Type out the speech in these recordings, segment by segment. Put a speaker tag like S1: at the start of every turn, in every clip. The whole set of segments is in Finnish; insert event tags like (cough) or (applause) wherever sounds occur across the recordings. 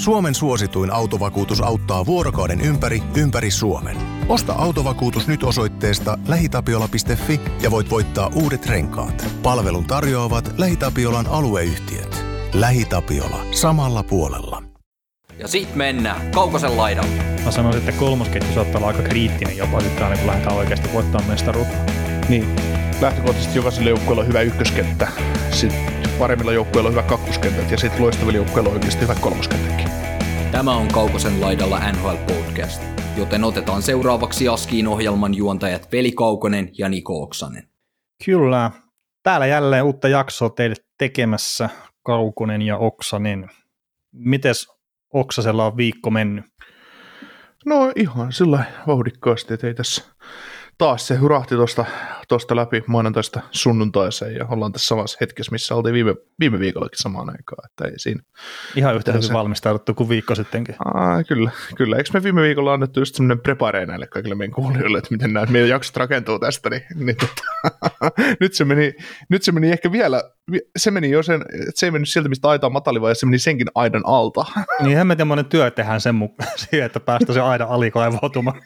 S1: Suomen suosituin autovakuutus auttaa vuorokauden ympäri, ympäri Suomen. Osta autovakuutus nyt osoitteesta lähitapiola.fi ja voit voittaa uudet renkaat. Palvelun tarjoavat LähiTapiolan alueyhtiöt. LähiTapiola. Samalla puolella.
S2: Ja sit mennään Kaukosen laidalle.
S3: Mä sanoisin, että kolmosketju saattaa olla aika kriittinen jopa sitten aina, kun lähdetään oikeasti voittaa mestaruutta.
S4: Niin, lähtökohtaisesti jokaisella joukkueella on hyvä ykköskenttä. Sitten paremmilla joukkueilla on hyvä kakkoskenttä ja sitten loistavilla joukkueilla on oikeasti hyvä kolmoskenttäkin.
S2: Tämä on Kaukosen laidalla NHL Podcast, joten otetaan seuraavaksi Askiin ohjelman juontajat Veli Kaukonen ja Niko Oksanen.
S3: Kyllä. Täällä jälleen uutta jaksoa teille tekemässä Kaukonen ja Oksanen. Mites Oksasella on viikko mennyt?
S4: No ihan sillä vauhdikkaasti, että ei tässä taas se hurahti tuosta tosta läpi maanantaista sunnuntaiseen ja ollaan tässä samassa hetkessä, missä oltiin viime, viime viikollakin samaan aikaan. Että ei siinä.
S3: Ihan yhtä hyvin se... valmistauduttu kuin viikko sittenkin.
S4: Aa, kyllä, kyllä. Eikö me viime viikolla annettu just semmoinen prepare näille kaikille meidän kuulijoille, että miten nämä meidän jaksot rakentuu tästä, niin, niin tota, (laughs) nyt, se meni, nyt se meni ehkä vielä, se meni jo sen, että se ei mennyt sieltä, mistä aita on matali, vaan se meni senkin aidan alta.
S3: niin hemmetin monen työ tehdään sen mukaan (laughs) siihen, että päästä se aidan alikoivautumaan.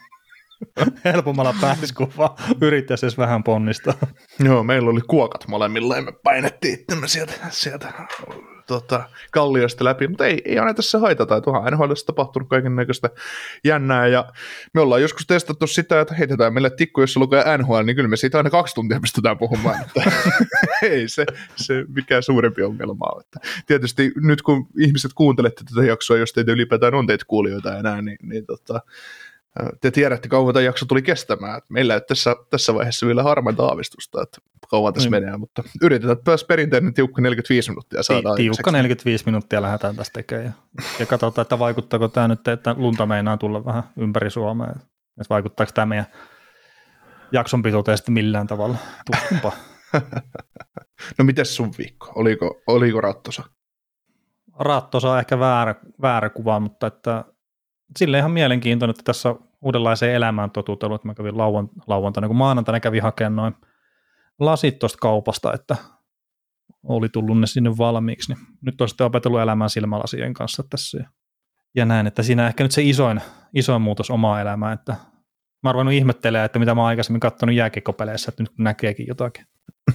S3: (laughs) helpommalla pääsisi, kun vaan yrittäisi edes vähän ponnistaa.
S4: Joo, meillä oli kuokat molemmilla ja me painettiin itsemme sieltä, sieltä tota, kalliosta läpi, mutta ei, ei aina tässä haitata, että onhan NHL tapahtunut kaiken näköistä jännää, ja me ollaan joskus testattu sitä, että heitetään meille tikku, jos lukee NHL, niin kyllä me siitä aina kaksi tuntia pystytään puhumaan, että (laughs) ei se, se mikään suurempi ongelma ole. Että tietysti nyt kun ihmiset kuuntelette tätä jaksoa, jos teitä ylipäätään on teitä kuulijoita enää, niin, niin tota, te tiedätte, kauan tämä jakso tuli kestämään. Meillä ei tässä, tässä vaiheessa vielä harmainta aavistusta, että kauan tässä mm. menee, mutta yritetään päästä perinteinen tiukka 45 minuuttia saada
S3: Tiukka 45 minuuttia lähdetään tästä tekemään. Ja, ja katsotaan, että vaikuttaako tämä nyt, että lunta meinaa tulla vähän ympäri Suomea. Että vaikuttaako tämä meidän jakson pituuteen sitten millään tavalla. Tuskunpa. (laughs)
S4: no miten sun viikko? Oliko, oliko rattosa?
S3: Rattosa on ehkä väärä, väärä kuva, mutta että sille ihan mielenkiintoinen, että tässä uudenlaiseen elämään totutellut, että mä kävin lauan, lauantaina, kun maanantaina kävin hakemaan noin lasit tuosta kaupasta, että oli tullut ne sinne valmiiksi, niin nyt on sitten opetellut elämään silmälasien kanssa tässä ja, ja näin, että siinä ehkä nyt se isoin, isoin muutos omaa elämään, että mä oon ihmettelemään, että mitä mä oon aikaisemmin katsonut jääkiekkopeleissä, että nyt näkeekin jotakin.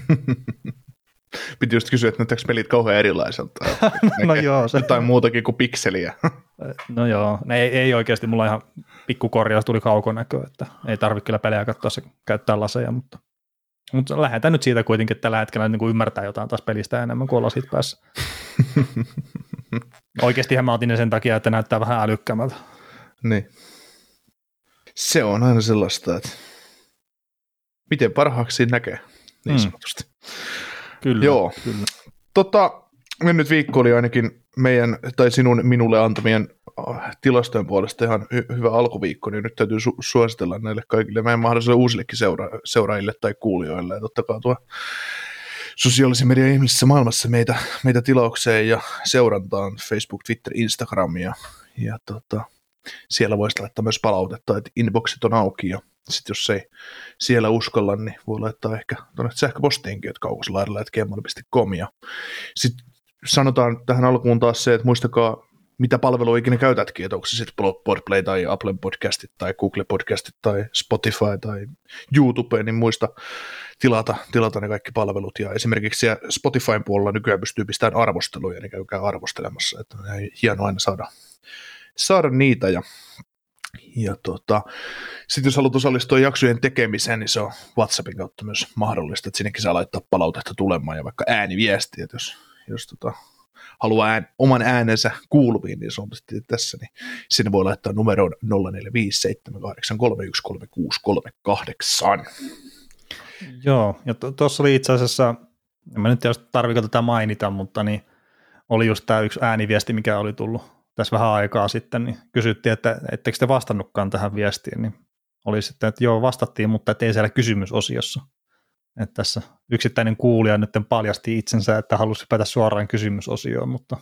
S3: (laughs)
S4: Piti just kysyä, että näyttääkö pelit kauhean erilaiselta. (laughs)
S3: no joo.
S4: Se... Jotain muutakin kuin pikseliä. (laughs)
S3: no joo, ne ei, ei oikeasti, mulla ihan pikku korjaus tuli kaukonäkö, että ei tarvitse kyllä pelejä katsoa se käyttää laseja, mutta, mutta lähdetään nyt siitä kuitenkin, että tällä hetkellä niin kuin ymmärtää jotain taas pelistä enemmän kuin lasit päässä. (laughs) Oikeastihan mä otin ne sen takia, että näyttää vähän älykkäämältä.
S4: Niin. Se on aina sellaista, että miten parhaaksi näkee, niin mm. sanotusti.
S3: Kyllä,
S4: Joo.
S3: kyllä.
S4: Tota, mennyt viikko oli ainakin meidän tai sinun minulle antamien äh, tilastojen puolesta ihan hy- hyvä alkuviikko, niin nyt täytyy su- suositella näille kaikille meidän mahdollisille uusillekin seura- seuraajille tai kuulijoille. Ja totta kai tuo sosiaalisen median ihmisissä maailmassa meitä, meitä tilaukseen ja seurantaan Facebook, Twitter, Instagram ja, ja tota, siellä voisi laittaa myös palautetta, että inboxit on auki ja sitten jos ei siellä uskalla, niin voi laittaa ehkä tuonne sähköpostiinkin, että kaukoslaidalla.gmail.com. Ja sitten sanotaan tähän alkuun taas se, että muistakaa, mitä palvelua ikinä käytätkin, että onko se sitten Podplay tai Apple Podcastit tai Google Podcastit tai Spotify tai YouTube, niin muista tilata, tilata ne kaikki palvelut. Ja esimerkiksi siellä Spotifyn puolella nykyään pystyy pistämään arvosteluja, niin käykää arvostelemassa. Että hienoa aina saada, saada niitä ja ja tota, sitten jos haluat osallistua jaksojen tekemiseen, niin se on WhatsAppin kautta myös mahdollista, että sinnekin saa laittaa palautetta tulemaan ja vaikka ääniviestiä, että jos, jos tota, haluaa ään, oman äänensä kuuluviin, niin sitten tässä, niin sinne voi laittaa numeroon 045783133638.
S3: Joo, ja tuossa oli itse asiassa, en mä nyt tiedä, tarviko tätä mainita, mutta niin oli just tämä yksi ääniviesti, mikä oli tullut tässä vähän aikaa sitten, niin kysyttiin, että ettekö te vastannutkaan tähän viestiin, niin oli sitten, että joo, vastattiin, mutta ei siellä kysymysosiossa. Että tässä yksittäinen kuulija nyt paljasti itsensä, että halusi päätä suoraan kysymysosioon, mutta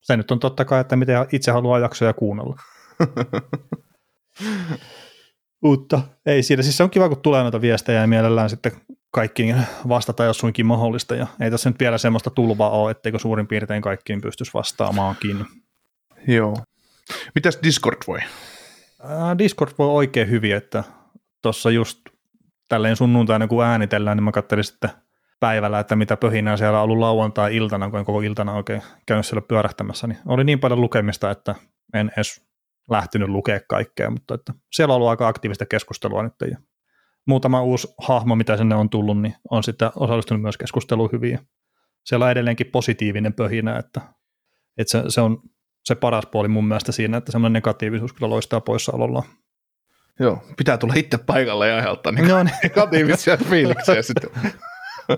S3: se nyt on totta kai, että miten itse haluaa jaksoja kuunnella. (laughs) Mutta ei siinä, siis se on kiva, kun tulee noita viestejä ja mielellään sitten kaikkiin vastata, jos suinkin mahdollista. Ja ei tässä nyt vielä semmoista tulvaa ole, etteikö suurin piirtein kaikkiin pystyisi vastaamaankin.
S4: Joo. Mitäs Discord voi?
S3: Ää, Discord voi oikein hyvin, että tuossa just tälleen sunnuntaina kun äänitellään, niin mä katselin sitten päivällä, että mitä pöhinää siellä on ollut lauantai-iltana, kun en koko iltana oikein käynyt siellä pyörähtämässä, niin oli niin paljon lukemista, että en edes lähtenyt lukea kaikkea, mutta että siellä on ollut aika aktiivista keskustelua nyt ja muutama uusi hahmo, mitä sinne on tullut, niin on sitten osallistunut myös keskusteluun hyvin. Siellä on edelleenkin positiivinen pöhinä, että, että se, se, on se paras puoli mun mielestä siinä, että semmoinen negatiivisuus kyllä loistaa poissaolollaan.
S4: Joo, pitää tulla itse paikalle ja aiheuttaa niin no, niin. (laughs) negatiivisia fiiliksiä sitten.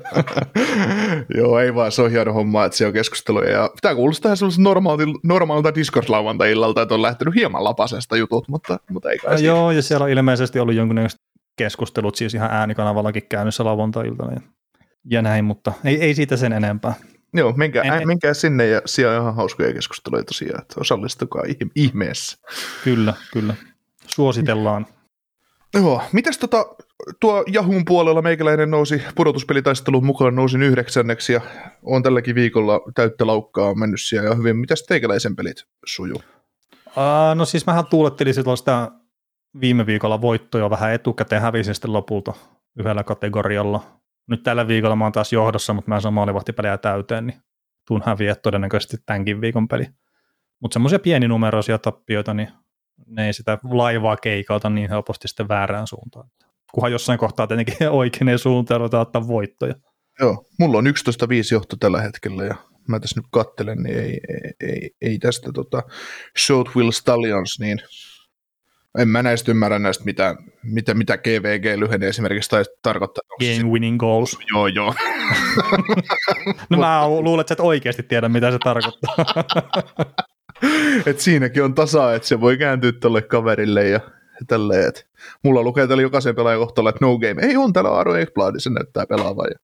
S4: (laughs) Joo, ei vaan, se on hieno homma, että se on keskusteluja. Ja pitää kuulostaa sellaisen normaalilta, normaalilta Discord-lauantai-illalta, että on lähtenyt hieman lapasesta jutut, mutta, mutta ei kai
S3: no, Joo, ja siellä on ilmeisesti ollut jonkunnäköiset keskustelut siis ihan äänikanavallakin käynnissä lauantai-iltana ja, ja näin, mutta ei, ei siitä sen enempää.
S4: Joo, menkää, en, menkää sinne ja siellä on ihan hauskoja keskusteluja tosiaan, että osallistukaa ihmeessä.
S3: Kyllä, kyllä. Suositellaan.
S4: Joo, mitäs tota, tuo Jahun puolella meikäläinen nousi pudotuspelitaisteluun mukaan, nousin yhdeksänneksi ja on tälläkin viikolla täyttä laukkaa mennyt siellä ja hyvin. Mitäs teikäläisen pelit sujuu?
S3: Uh, no siis mähän tuulettelin sitä viime viikolla voittoja vähän etukäteen, hävisin sitten lopulta yhdellä kategorialla. Nyt tällä viikolla mä oon taas johdossa, mutta mä en saa maalivahtipelejä täyteen, niin tuun häviä todennäköisesti tämänkin viikon peli. Mutta semmoisia pieninumeroisia tappioita, niin ne ei sitä laivaa keikauta niin helposti sitten väärään suuntaan. Kunhan jossain kohtaa tietenkin (laughs) oikein suuntaan ottaa voittoja.
S4: Joo, mulla on 11-5 johto tällä hetkellä ja mä tässä nyt kattelen, niin ei, ei, ei, ei tästä tota Short Will Stallions, niin en mä näistä ymmärrä näistä mitä, mitä, mitä GVG-lyhenne esimerkiksi tai tarkoittaa.
S3: Game winning goals.
S4: Joo, joo. (laughs)
S3: no mä luulen, että sä et oikeasti tiedä, mitä se tarkoittaa. (laughs) (laughs)
S4: et siinäkin on tasa, että se voi kääntyä tuolle kaverille ja tälleen, että mulla lukee täällä jokaisen pelaajan kohtalla, että no game, ei on täällä Aro Ekblad, se näyttää pelaavan. Ja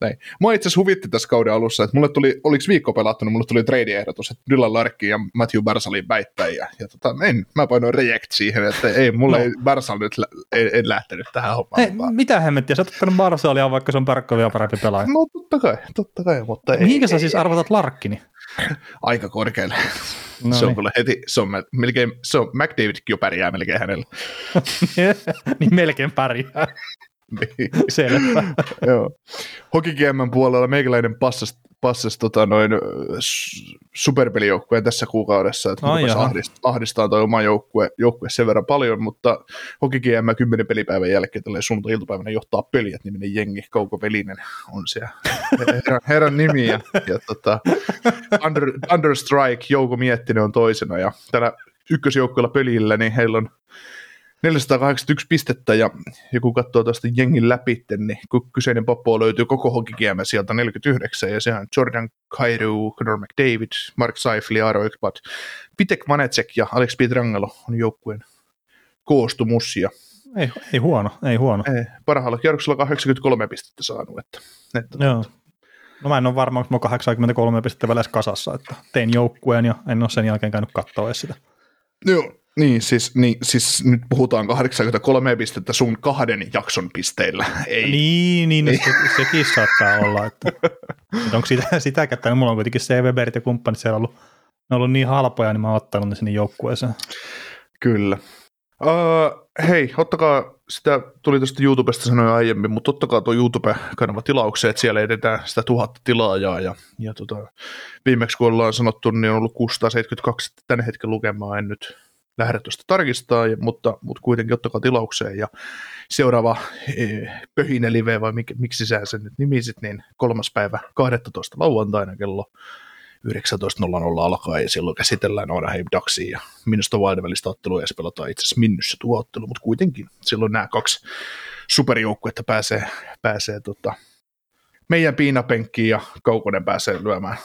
S4: näin. Mua itse asiassa huvitti tässä kauden alussa, että mulle tuli, oliko viikko pelattu, niin mulle tuli trade-ehdotus, että Dylan Larkki ja Matthew Barsalin väittäjiä. Ja tota, en, mä painoin reject siihen, että ei, mulle no. ei Barsal nyt lä- ei, ei, lähtenyt tähän hommaan.
S3: Ei, mitä hemmettiä, sä oot ottanut Barsalia, vaikka se on Parkkovia parempi pelaaja.
S4: No totta kai, totta kai, mutta
S3: ei. Mihinkä sä siis arvotat Larkkini?
S4: Aika korkealle. No se on niin. kyllä heti, se on melkein, se on McDavidkin jo pärjää melkein hänellä. (laughs)
S3: niin melkein pärjää. niin. Selvä.
S4: Joo. Puolella meikäläinen passas, passas tota noin superpelijoukkueen tässä kuukaudessa, että Ai ahdist, ahdistaa toi oma joukkue, joukkue sen verran paljon, mutta Hokikiemmä kymmenen pelipäivän jälkeen tälle sunnuntai-iltapäivänä johtaa peliät niminen jengi, Kauko Velinen on siellä (laughs) herran, herran nimi ja, ja tota, Under, Understrike Jouko Miettinen on toisena ja tällä ykkösjoukkueella pelillä, niin heillä on 481 pistettä ja joku katsoo tuosta jengin läpi, niin kyseinen poppo löytyy koko hokikiemä sieltä 49 ja sehän Jordan Kairu, Conor McDavid, Mark Seifli, Aaro Ekblad, Pitek Vanecek ja Alex Pietrangelo on joukkueen koostumus ja
S3: ei, ei huono, ei huono. Ei,
S4: parhaalla kierroksella 83 pistettä saanut. Että, että
S3: Joo. No mä en ole varma, onko 83 pistettä välissä kasassa, että tein joukkueen ja en ole sen jälkeen käynyt katsoa edes sitä.
S4: Joo, niin siis, niin, siis nyt puhutaan 83 pistettä sun kahden jakson pisteillä. Ei.
S3: Niin, niin Ei. Se, sekin saattaa olla. Että, että onko sitä, sitä että mulla on kuitenkin CV-berit ja kumppanit siellä ollut, ne on ollut niin halpoja, niin mä oon ottanut ne sinne joukkueeseen.
S4: Kyllä. Uh, hei, ottakaa, sitä tuli tuosta YouTubesta sanoa aiemmin, mutta ottakaa tuo YouTube-kanava tilaukseen, että siellä edetään sitä tuhatta tilaajaa. Ja, ja tota, viimeksi kun ollaan sanottu, niin on ollut 672 tänne hetken lukemaan, en nyt lähde tuosta tarkistaa, mutta, mutta kuitenkin ottakaa tilaukseen. Ja seuraava e, pöhinä live, vai mik, miksi sä sen nyt nimisit, niin kolmas päivä 12 lauantaina kello 19.00 alkaa, ja silloin käsitellään Anaheim Ducksia ja minusta Wild välistä ottelua, ja se pelataan itse asiassa Minnyssä tuo ottelu, mutta kuitenkin silloin nämä kaksi superjoukkuetta pääsee, pääsee tota, meidän piinapenkkiin, ja Kaukonen pääsee lyömään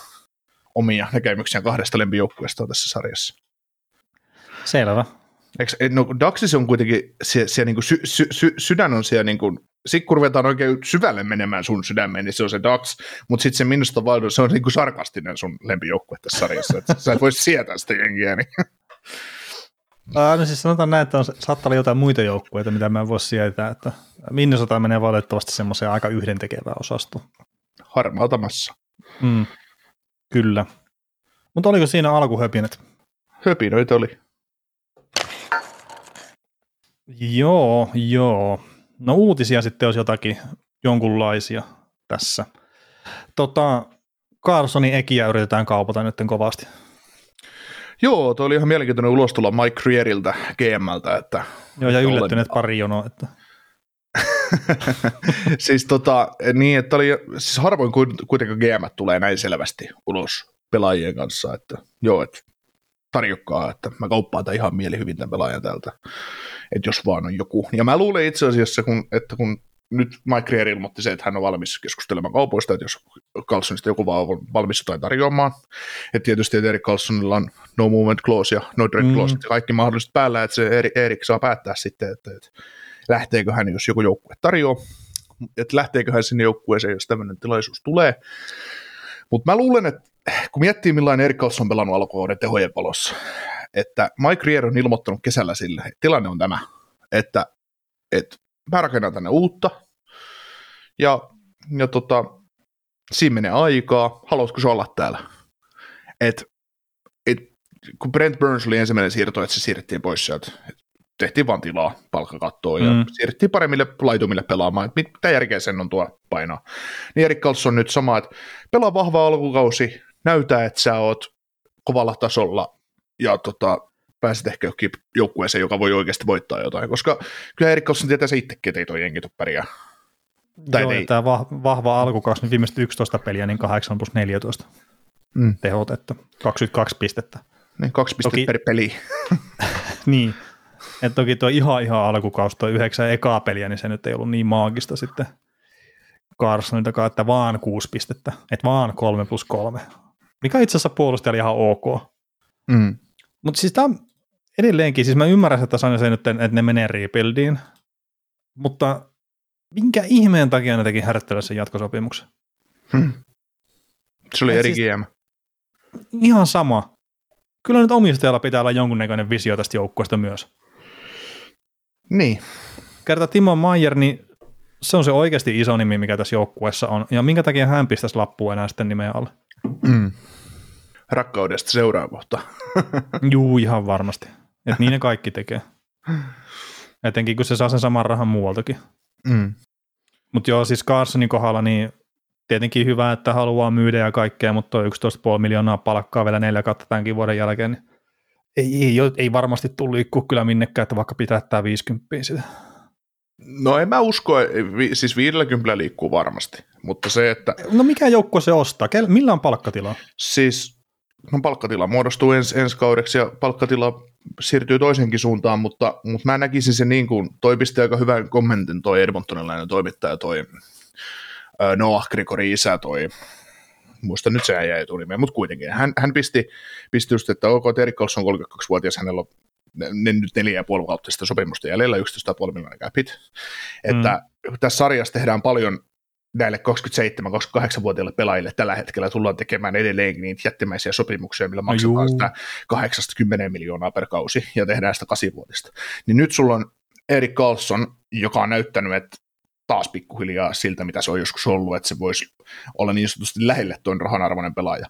S4: omia näkemyksiä kahdesta lempijoukkueesta tässä sarjassa.
S3: Selvä.
S4: Eikö, no Daxis on kuitenkin, siellä, siellä niin kuin sy, sy, sy, sydän on siellä niin kuin, sit kun ruvetaan oikein syvälle menemään sun sydämeen, niin se on se Dax, mutta sitten se minusta Wild, se on niin kuin sarkastinen sun lempijoukkue tässä sarjassa, että sä et voi sietää sitä jengiä. Niin. (laughs)
S3: No siis sanotaan näin, että on, saattaa olla jotain muita joukkueita, mitä mä en voi sietää, että Minnesota menee valitettavasti semmoiseen aika yhdentekevään osastoon.
S4: Harmaalta massa.
S3: Mm, kyllä. Mutta oliko siinä alkuhöpinet?
S4: Höpinöitä oli.
S3: Joo, joo. No uutisia sitten olisi jotakin jonkunlaisia tässä. Tota, Carsonin ekiä yritetään kaupata nyt kovasti.
S4: Joo, toi oli ihan mielenkiintoinen ulostulo Mike Creeriltä GMltä. Että,
S3: Joo, ja yllättyneet pari jonoa. Että. (laughs)
S4: siis tota, niin, että oli, siis harvoin kuitenkin GM tulee näin selvästi ulos pelaajien kanssa, että joo, että tarjokkaa, että mä kauppaan tämän ihan mielihyvin tämän pelaajan täältä, että jos vaan on joku. Ja mä luulen itse asiassa, kun, että kun nyt Mike Reer ilmoitti se, että hän on valmis keskustelemaan kaupoista, että jos Carlsonista joku vaan on valmis jotain tarjoamaan. Että tietysti että Erik Carlsonilla on no movement clause ja no trade clause mm. ja kaikki mahdolliset päällä, että se Erik saa päättää sitten, että, että lähteekö hän, jos joku joukkue tarjoaa, että lähteekö hän sinne joukkueeseen, jos tämmöinen tilaisuus tulee. Mutta mä luulen, että kun miettii millainen Erik Carlson on pelannut alkuvuoden tehojen valossa, että Mike Rier on ilmoittanut kesällä sille, että tilanne on tämä, että, että mä rakennan tänne uutta, ja, ja tota, siinä menee aikaa, haluatko se olla täällä? Et, et, kun Brent Burns oli ensimmäinen siirto, että se siirrettiin pois sieltä, tehtiin vaan tilaa palkkakattoon ja mm. siirrettiin paremmille laitumille pelaamaan, että mitä järkeä sen on tuo painaa. Niin Erik Carlson nyt sama, että pelaa vahva alkukausi, näytä, että sä oot kovalla tasolla ja tota, pääset ehkä jokin joukkueeseen, joka voi oikeasti voittaa jotain, koska kyllä Erik Carlson tietää se itsekin, että ei toi jengi pärjää.
S3: Tai Joo, ei. tämä vahva alkukausi, niin viimeiset 11 peliä, niin 8 plus 14 mm. tehot, että 22 pistettä.
S4: Niin, kaksi pistettä toki, per peli. (laughs)
S3: niin, että toki tuo ihan ihan alkukausi, tuo yhdeksän ekaa peliä, niin se nyt ei ollut niin maagista sitten Carsoniltakaan, että vaan kuusi pistettä, että vaan kolme plus kolme, mikä itse asiassa puolustaja ihan ok. Mm. Mutta siis tämä edelleenkin, siis mä ymmärrän, että sanoin sen nyt, että ne menee rebuildiin, mutta minkä ihmeen takia ne teki härttelä sen jatkosopimuksen? Hmm.
S4: Se oli eri siis, GM.
S3: Ihan sama. Kyllä nyt omistajalla pitää olla jonkunnäköinen visio tästä joukkueesta myös.
S4: Niin.
S3: Kerta Timo Maier, niin se on se oikeasti iso nimi, mikä tässä joukkueessa on. Ja minkä takia hän pistäisi lappua enää sitten nimeä alle? Mm.
S4: Rakkaudesta seuraa kohta. (laughs)
S3: Juu, ihan varmasti. Että niin ne kaikki tekee. Etenkin kun se saa sen saman rahan muualtakin. Mm. Mutta joo, siis Carsonin kohdalla niin tietenkin hyvä, että haluaa myydä ja kaikkea, mutta 11,5 miljoonaa palkkaa vielä neljä kautta tämänkin vuoden jälkeen, niin ei, ei, ei varmasti tullut kyllä minnekään, että vaikka pitää tämä 50 sitä.
S4: No en mä usko, siis 50 liikkuu varmasti, mutta se, että...
S3: No mikä joukko se ostaa? Millä on palkkatila?
S4: Siis no palkkatila muodostuu ens, ensi kaudeksi ja palkkatila siirtyy toisenkin suuntaan, mutta, mutta mä näkisin sen niin kuin, toi pisti aika hyvän kommentin toi Edmontonilainen toimittaja, toi Noah Grigori isä, toi muista nyt se jäi etunimeen, mutta kuitenkin. Hän, hän pisti, pisti just, että OK, Erik on 32-vuotias, hänellä on ne nyt neljä ja puoli kautta sitä sopimusta jäljellä, 11,5 miljoonaa capit. Että mm. tässä sarjassa tehdään paljon näille 27-28-vuotiaille pelaajille tällä hetkellä tullaan tekemään edelleenkin niitä jättimäisiä sopimuksia, millä no maksetaan sitä 80 miljoonaa per kausi ja tehdään sitä kasivuotista. Niin nyt sulla on Erik Carlson, joka on näyttänyt, että taas pikkuhiljaa siltä, mitä se on joskus ollut, että se voisi olla niin sanotusti lähelle tuon rahanarvoinen pelaaja.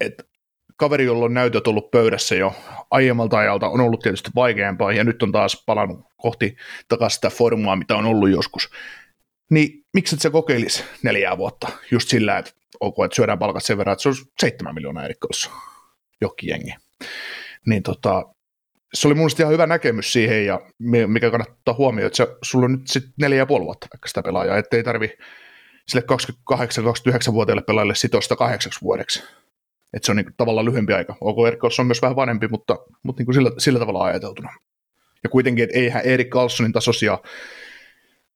S4: Et kaveri, jolla on näytöt ollut pöydässä jo aiemmalta ajalta, on ollut tietysti vaikeampaa, ja nyt on taas palannut kohti takaisin sitä formaa, mitä on ollut joskus. Niin miksi et sä kokeilisi neljää vuotta just sillä, että ok, että syödään palkat sen verran, että se on seitsemän miljoonaa erikoissa jokin jengi. Niin tota, se oli mun ihan hyvä näkemys siihen, ja mikä kannattaa huomioon, että se, sulla on nyt sitten neljä ja puoli vuotta vaikka sitä pelaajaa, ettei tarvi sille 28-29-vuotiaille pelaajalle sitosta kahdeksaksi vuodeksi. Että se on niin tavallaan lyhyempi aika. OK, Erik on myös vähän vanhempi, mutta, mutta niin sillä, sillä tavalla ajateltuna. Ja kuitenkin, että eihän Erik Carlsonin tasoisia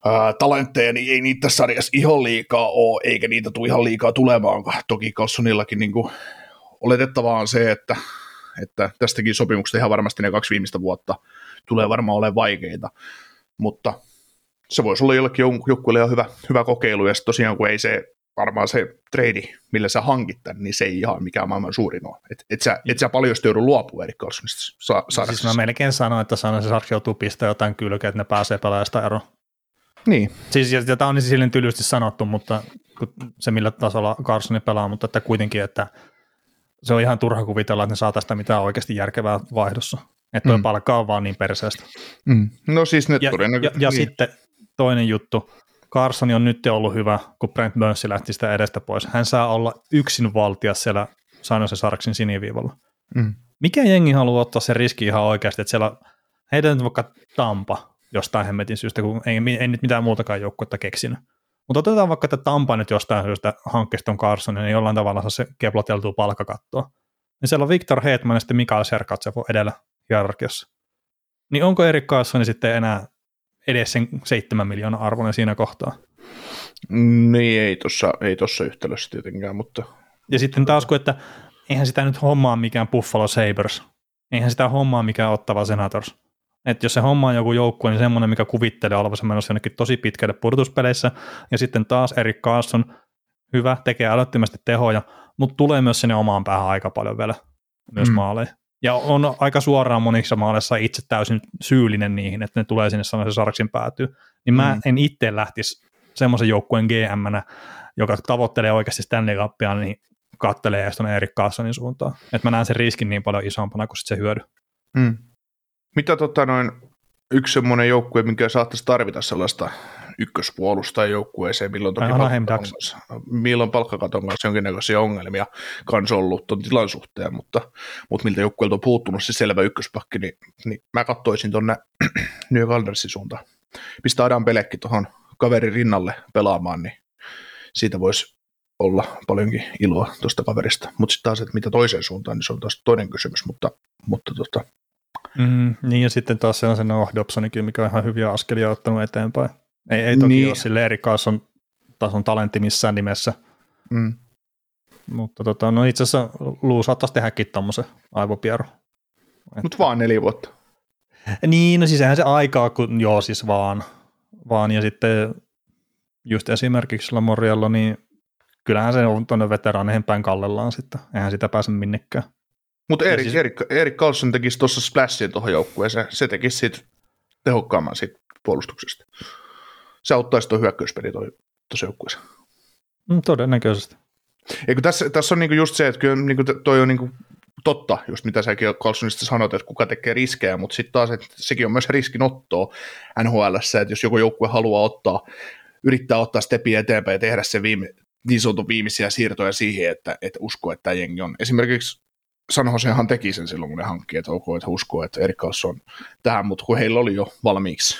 S4: ää, talentteja, niin ei niitä tässä sarjassa ihan liikaa ole, eikä niitä tule ihan liikaa tulemaan. Toki Carlsonillakin niin kuin, oletettavaa on se, että, että tästäkin sopimuksesta ihan varmasti ne kaksi viimeistä vuotta tulee varmaan olemaan vaikeita, mutta se voisi olla jollekin joukkueelle ihan hyvä, hyvä kokeilu, ja tosiaan kun ei se varmaan se trade, millä sä hankit tämän, niin se ei ihan mikään maailman suurin ole. Et, et, sä, et sä paljon joudu luopua Erik Carlsonista sa-
S3: Siis mä melkein sanoin, että sanon, että se joutuu pistää jotain kylkeä, että ne pääsee pelaajasta eroon.
S4: Niin.
S3: Siis, ja, ja tämä on niin silleen tylysti sanottu, mutta se millä tasolla Carsoni pelaa, mutta että kuitenkin, että se on ihan turha kuvitella, että ne saa tästä mitään oikeasti järkevää vaihdossa. Että tuo mm. palkka on vaan niin perseestä.
S4: Mm. No siis ne
S3: ja, ja, ja niin. sitten toinen juttu, Carson on nyt ollut hyvä, kun Brent Burns lähti sitä edestä pois. Hän saa olla yksin valtia siellä Sanoisen Sarksin siniviivalla. Mm. Mikä jengi haluaa ottaa se riski ihan oikeasti, että siellä heidän vaikka Tampa jostain hemmetin syystä, kun ei, ei nyt mitään muutakaan joukkuetta keksinyt. Mutta otetaan vaikka, että Tampa nyt jostain syystä hankkeesta on Carson, niin jollain tavalla se keploteltuu palkkakattoa. Niin siellä on Victor Hetman ja sitten Mikael Serkatsev edellä hierarkiassa. Niin onko Erik Carson sitten enää edes sen seitsemän miljoonaa arvoinen siinä kohtaa?
S4: Niin, ei tuossa ei tossa yhtälössä tietenkään, mutta...
S3: Ja sitten taas kun, että eihän sitä nyt hommaa mikään Buffalo Sabres, eihän sitä hommaa mikään ottava Senators. Että jos se homma on joku joukkue, niin semmoinen, mikä kuvittelee olevansa menossa jonnekin tosi pitkälle pudotuspeleissä, ja sitten taas Erik Carson, hyvä, tekee älyttömästi tehoja, mutta tulee myös sinne omaan päähän aika paljon vielä myös mm. maaleja. Ja on aika suoraan monissa maaleissa itse täysin syyllinen niihin, että ne tulee sinne sanoa se Sarksin päätyy. Niin mä mm. en itse lähtisi semmoisen joukkueen gm joka tavoittelee oikeasti Stanley Cupia, niin kattelee edes tuonne Erik Carsonin suuntaan. Että mä näen sen riskin niin paljon isompana kuin sit se hyödy.
S4: Mm. Mitä tota noin, yksi semmoinen joukkue, minkä saattaisi tarvita sellaista ykköspuolustajan joukkueeseen, milloin toki palkkakaton kanssa, milloin palkkakaton kanssa jonkinnäköisiä ongelmia kanssa ollut tuon tilan suhteen, mutta, mutta miltä joukkueelta on puuttunut se selvä ykköspakki, niin, niin mä katsoisin tuonne (clears throat) New York Andersin suuntaan. Pistää Adam Pelekki tuohon kaverin rinnalle pelaamaan, niin siitä voisi olla paljonkin iloa tuosta kaverista. Mutta sitten taas, että mitä toiseen suuntaan, niin se on taas toinen kysymys, mutta, mutta tota,
S3: Mm, niin ja sitten taas sellaisen Noah Dobsonikin, mikä on ihan hyviä askelia ottanut eteenpäin. Ei, ei toki niin. ole sille Erik Carson tason talentti missään nimessä. Mm. Mutta tota, no itse asiassa Luu saattaisi tehdäkin tuommoisen aivopieru.
S4: Mutta vaan neljä vuotta.
S3: Niin, no siis eihän se aikaa, kun joo siis vaan. vaan ja sitten just esimerkiksi Lamoriello, niin kyllähän se on tuonne veteraaneihin päin kallellaan sitten. Eihän sitä pääse minnekään.
S4: Mutta Erik, siis... Erik, Erik Carlson tekisi tuossa splashin tuohon joukkueeseen. Se tekisi siitä tehokkaamman siitä puolustuksesta. Se auttaisi tuon hyökkäyspeli tuossa joukkueessa.
S3: Mm, todennäköisesti.
S4: Eikö tässä, tässä on niinku just se, että kyllä niinku toi on niinku totta, just mitä säkin Carlsonista sanoit, että kuka tekee riskejä, mutta sitten taas, että sekin on myös riskinottoa NHL, että jos joku joukkue haluaa ottaa, yrittää ottaa stepiä eteenpäin ja tehdä se viime, niin sanotun viimeisiä siirtoja siihen, että, että uskoo, että tämä jengi on. Esimerkiksi San Josehan teki sen silloin, kun ne hankki, että ok, että uskoo, että Erik on tähän, mutta kun heillä oli jo valmiiksi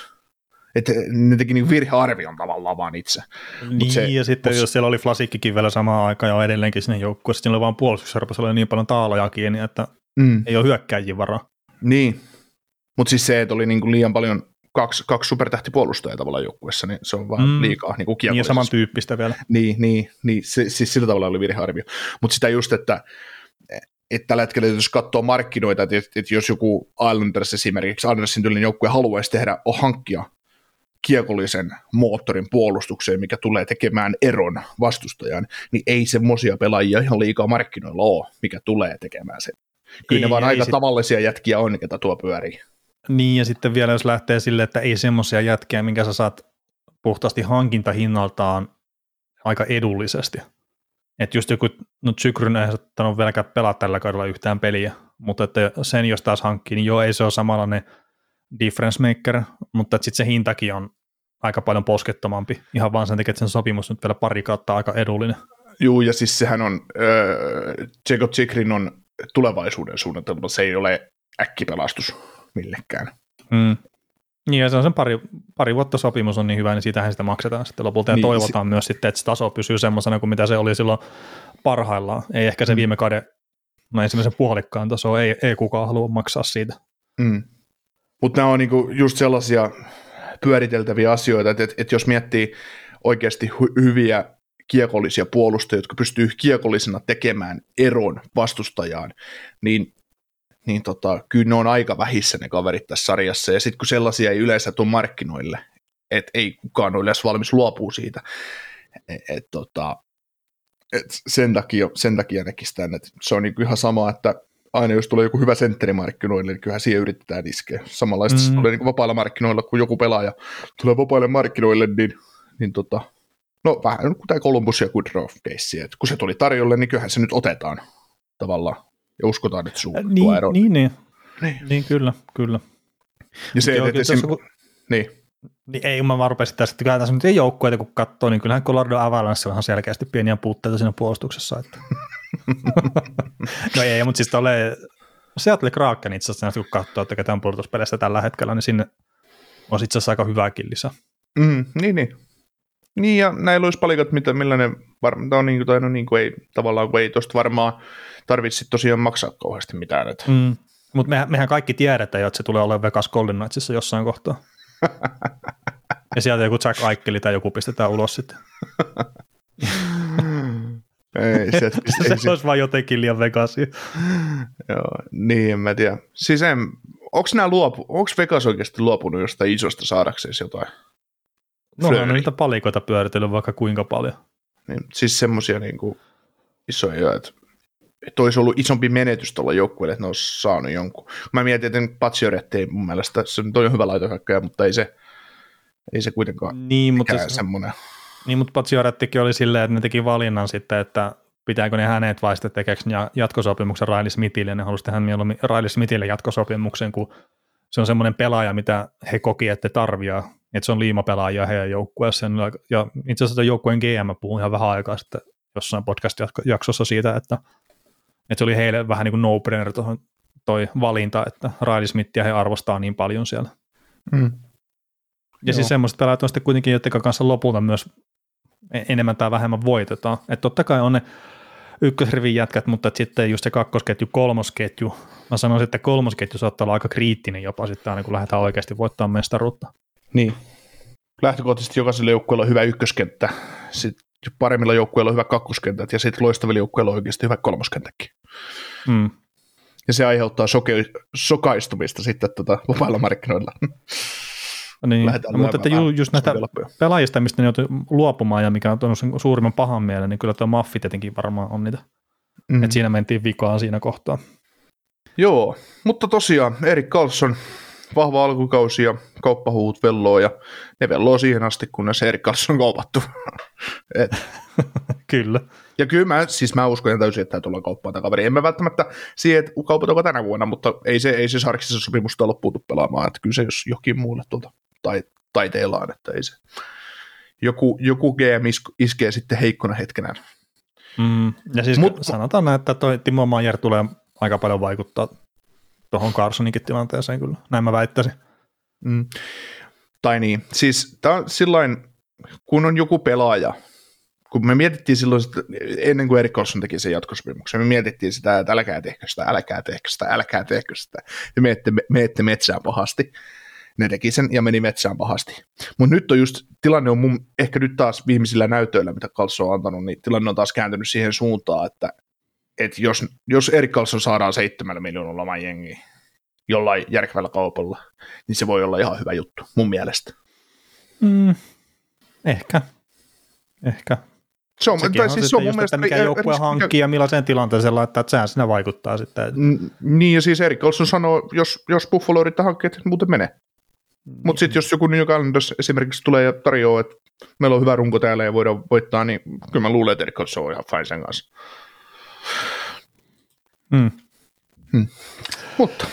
S4: että ne teki niin virhearvion tavallaan vaan itse.
S3: Niin, se, ja sitten mut... jos siellä oli Flasikkikin vielä samaan aikaan ja edelleenkin sinne joukkueessa, siinä oli vaan puolustusjärpässä oli niin paljon taaloja kiinni, että mm. ei ole hyökkäjiä varaa.
S4: Niin, mutta siis se, että oli niin kuin liian paljon kaksi, kaksi supertähtipuolustajaa tavallaan joukkueessa, niin se on vaan mm. liikaa niin kuin
S3: Niin samantyyppistä vielä.
S4: Niin, niin, niin se, siis sillä tavalla oli virhearvio. Mutta sitä just, että että tällä hetkellä jos katsoo markkinoita, että, että jos joku Islanders esimerkiksi, Islandersin tyylinen joukkue haluaisi tehdä, oh, hankkia kiekollisen moottorin puolustukseen, mikä tulee tekemään eron vastustajan, niin ei semmoisia pelaajia ihan liikaa markkinoilla ole, mikä tulee tekemään sen. Kyllä ei, ne vaan aika sit... tavallisia jätkiä on, ketä tuo pyörii.
S3: Niin, ja sitten vielä jos lähtee sille, että ei semmoisia jätkiä, minkä sä saat puhtaasti hankintahinnaltaan aika edullisesti. Että just joku, no Zykryn ei saattanut vieläkään pelaa tällä kaudella yhtään peliä, mutta että sen jos taas hankkii, niin joo, ei se ole samanlainen difference maker, mutta sitten se hintakin on aika paljon poskettomampi, ihan vaan sen takia, että sen sopimus nyt vielä pari kautta aika edullinen.
S4: Joo, ja siis sehän on, äh, Jacob Chikrin on tulevaisuuden suunnitelma, se ei ole äkkipelastus millekään.
S3: Mm. Niin, ja se on sen pari, pari vuotta sopimus on niin hyvä, niin siitähän sitä maksetaan sitten lopulta. Ja niin, toivotaan si- myös sitten, että se taso pysyy semmoisena kuin mitä se oli silloin parhaillaan. Ei ehkä se mm. viime kauden, no ensimmäisen puolikkaan taso, ei, ei kukaan halua maksaa siitä.
S4: Mm. Mutta nämä on niinku just sellaisia pyöriteltäviä asioita, että, että jos miettii oikeasti hy- hyviä kiekollisia puolustajia, jotka pystyy kiekollisena tekemään eron vastustajaan, niin niin tota, kyllä ne on aika vähissä ne kaverit tässä sarjassa, ja sitten kun sellaisia ei yleensä tule markkinoille, että ei kukaan ole yleensä valmis luopua siitä, et, et, tota, et sen, takia, sen takia näkisi tämän, että se on niinku ihan sama, että aina jos tulee joku hyvä sentteri markkinoille, niin kyllähän siihen yritetään iskeä. Samanlaista mm. tulee niin vapailla markkinoilla, kun joku pelaaja tulee vapaille markkinoille, niin, niin tota, no vähän kuin tämä Columbus ja Goodrow case, että kun se tuli tarjolle, niin kyllähän se nyt otetaan tavallaan ja uskotaan, että suu
S3: niin,
S4: eron.
S3: Niin, niin.
S4: Niin.
S3: Niin kyllä, kyllä.
S4: Ja se,
S3: Joo,
S4: että esim...
S3: kun-
S4: niin.
S3: Niin ei, mä vaan rupesin tässä, että kyllä tässä nyt ei joukkueita kun katsoo, niin kyllähän Colorado Avalanche on ihan selkeästi pieniä puutteita siinä puolustuksessa. Että. (laughs) no ei, mutta siis tulee Seattle Kraken itse asiassa, kun katsoo, että ketään puolustuspeleistä tällä hetkellä, niin sinne on itse asiassa aika hyväkin lisä.
S4: Mm, niin, niin. Niin, ja näillä olisi palikat, mitä, millä ne varmaan, on niin kuin, tai no niin kuin ei, tavallaan kun ei tuosta varmaan tarvitse tosiaan maksaa kauheasti mitään. Että.
S3: Mm. Mutta mehän, mehän, kaikki tiedetään jo, että se tulee olemaan Vegas Golden Knightsissa jossain kohtaa. (laughs) ja sieltä joku Jack Aikeli tai joku pistetään ulos sitten. (laughs)
S4: Ei, se, (laughs)
S3: se,
S4: ei, se,
S3: olisi vaan jotenkin liian Vegasia.
S4: joo, niin, en mä tiedä. Siis en, onko nämä luopu, onko Vegas oikeasti luopunut jostain isosta saadakseen jotain?
S3: No
S4: Fleury.
S3: on niitä palikoita pyöritellyt vaikka kuinka paljon.
S4: Niin, siis semmoisia niin kuin, isoja, että, että olisi ollut isompi menetys tuolla joukkueelle, että ne olisi saanut jonkun. Mä mietin, että Patsioretti ei mun mielestä, se on hyvä laitohakkaja, mutta ei se, ei se kuitenkaan
S3: Niin, mutta, se,
S4: semmoinen.
S3: niin, mutta Paziorettikin oli silleen, että ne teki valinnan sitten, että pitääkö ne hänet vai sitten tekeekö ne ja- jatkosopimuksen Riley Smithille, ne halusi tehdä mieluummin Riley Smithille jatkosopimuksen, kun se on semmoinen pelaaja, mitä he koki, että tarviaa, että se on liimapelaaja heidän joukkueessa. Ja itse asiassa joukkueen GM puhui ihan vähän aikaa sitten jossain podcast-jaksossa siitä, että, että se oli heille vähän niin kuin no-brainer tuohon toi valinta, että Riley Smithia he arvostaa niin paljon siellä.
S4: Mm.
S3: Ja siis semmoiset pelaajat on sitten kuitenkin, joiden kanssa lopulta myös e- enemmän tai vähemmän voitetaan. Että totta kai on ne ykkösrivin jätkät, mutta sitten just se kakkosketju, kolmosketju. Mä sanoisin, että kolmosketju saattaa olla aika kriittinen jopa sitten aina, kun lähdetään oikeasti voittamaan mestaruutta.
S4: Niin. Lähtökohtaisesti jokaisella joukkueella on hyvä ykköskenttä, sitten paremmilla joukkueilla on hyvä kakkoskentät ja sitten loistavilla joukkueilla on oikeasti hyvä kolmoskenttäkin.
S3: Mm.
S4: Ja se aiheuttaa soke- sokaistumista sitten tota, vapailla markkinoilla. (laughs)
S3: Niin.
S4: Lähdetään
S3: No, mutta että ju, just
S4: sokelappuja.
S3: pelaajista, mistä ne joutuu luopumaan ja mikä on tuonut sen suurimman pahan mielen, niin kyllä tuo Maffi tietenkin varmaan on niitä.
S4: Mm.
S3: Että siinä mentiin vikaan siinä kohtaa.
S4: Joo, mutta tosiaan Erik Karlsson, vahva alkukausi ja kauppahuut velloo ja ne velloo siihen asti, kunnes Erik Karlsson on kaupattu. (laughs) Et, (laughs)
S3: Kyllä.
S4: ja kyllä mä, siis mä uskon ihan täysin, että tämä tullaan kauppaan tämä kaveri. En mä välttämättä siihen, että kaupataanko tänä vuonna, mutta ei se, ei se Sarksisen sopimusta ole puutu pelaamaan, että kyllä se jos jokin muulle tuolta tai, taiteillaan, että ei se. Joku, joku GM is- iskee sitten heikkona hetkenä.
S3: Mm. Ja siis
S4: Mut,
S3: sanotaan näin, että toi Timo Maier tulee aika paljon vaikuttaa tuohon Carsoninkin tilanteeseen kyllä. Näin mä väittäisin.
S4: Mm. Tai niin, siis tämä on sillain, kun on joku pelaaja, kun me mietittiin silloin, että ennen kuin Erik Karlsson teki sen jatkosopimuksen, me mietittiin sitä, että älkää tehkö sitä, älkää tehkö sitä, älkää tehkö sitä, ja meette, meette metsään pahasti. Ne teki sen ja meni metsään pahasti. Mutta nyt on just, tilanne on mun, ehkä nyt taas viimeisillä näytöillä, mitä Karlsson on antanut, niin tilanne on taas kääntynyt siihen suuntaan, että, että jos, jos Erik Karlsson saadaan seitsemällä miljoonalla oman jengiin, jollain järkevällä kaupalla, niin se voi olla ihan hyvä juttu, mun mielestä.
S3: Mm. Ehkä. Ehkä.
S4: Se on,
S3: Sekin
S4: tai
S3: on
S4: siis se on mun
S3: just,
S4: mielestä...
S3: että mikä joukkue hankkii ja millaiseen tilanteeseen laittaa, että sehän siinä vaikuttaa sitten.
S4: N- Niin, ja siis Erik Olsson sanoo, jos, jos Buffalo yrittää hankkia, että muuten menee. Mutta sitten jos joku New York Islanders esimerkiksi tulee ja tarjoaa, että meillä on hyvä runko täällä ja voidaan voittaa, niin kyllä mä luulen, että Erik Olsson on ihan fine sen kanssa.
S3: Mm.
S4: Mutta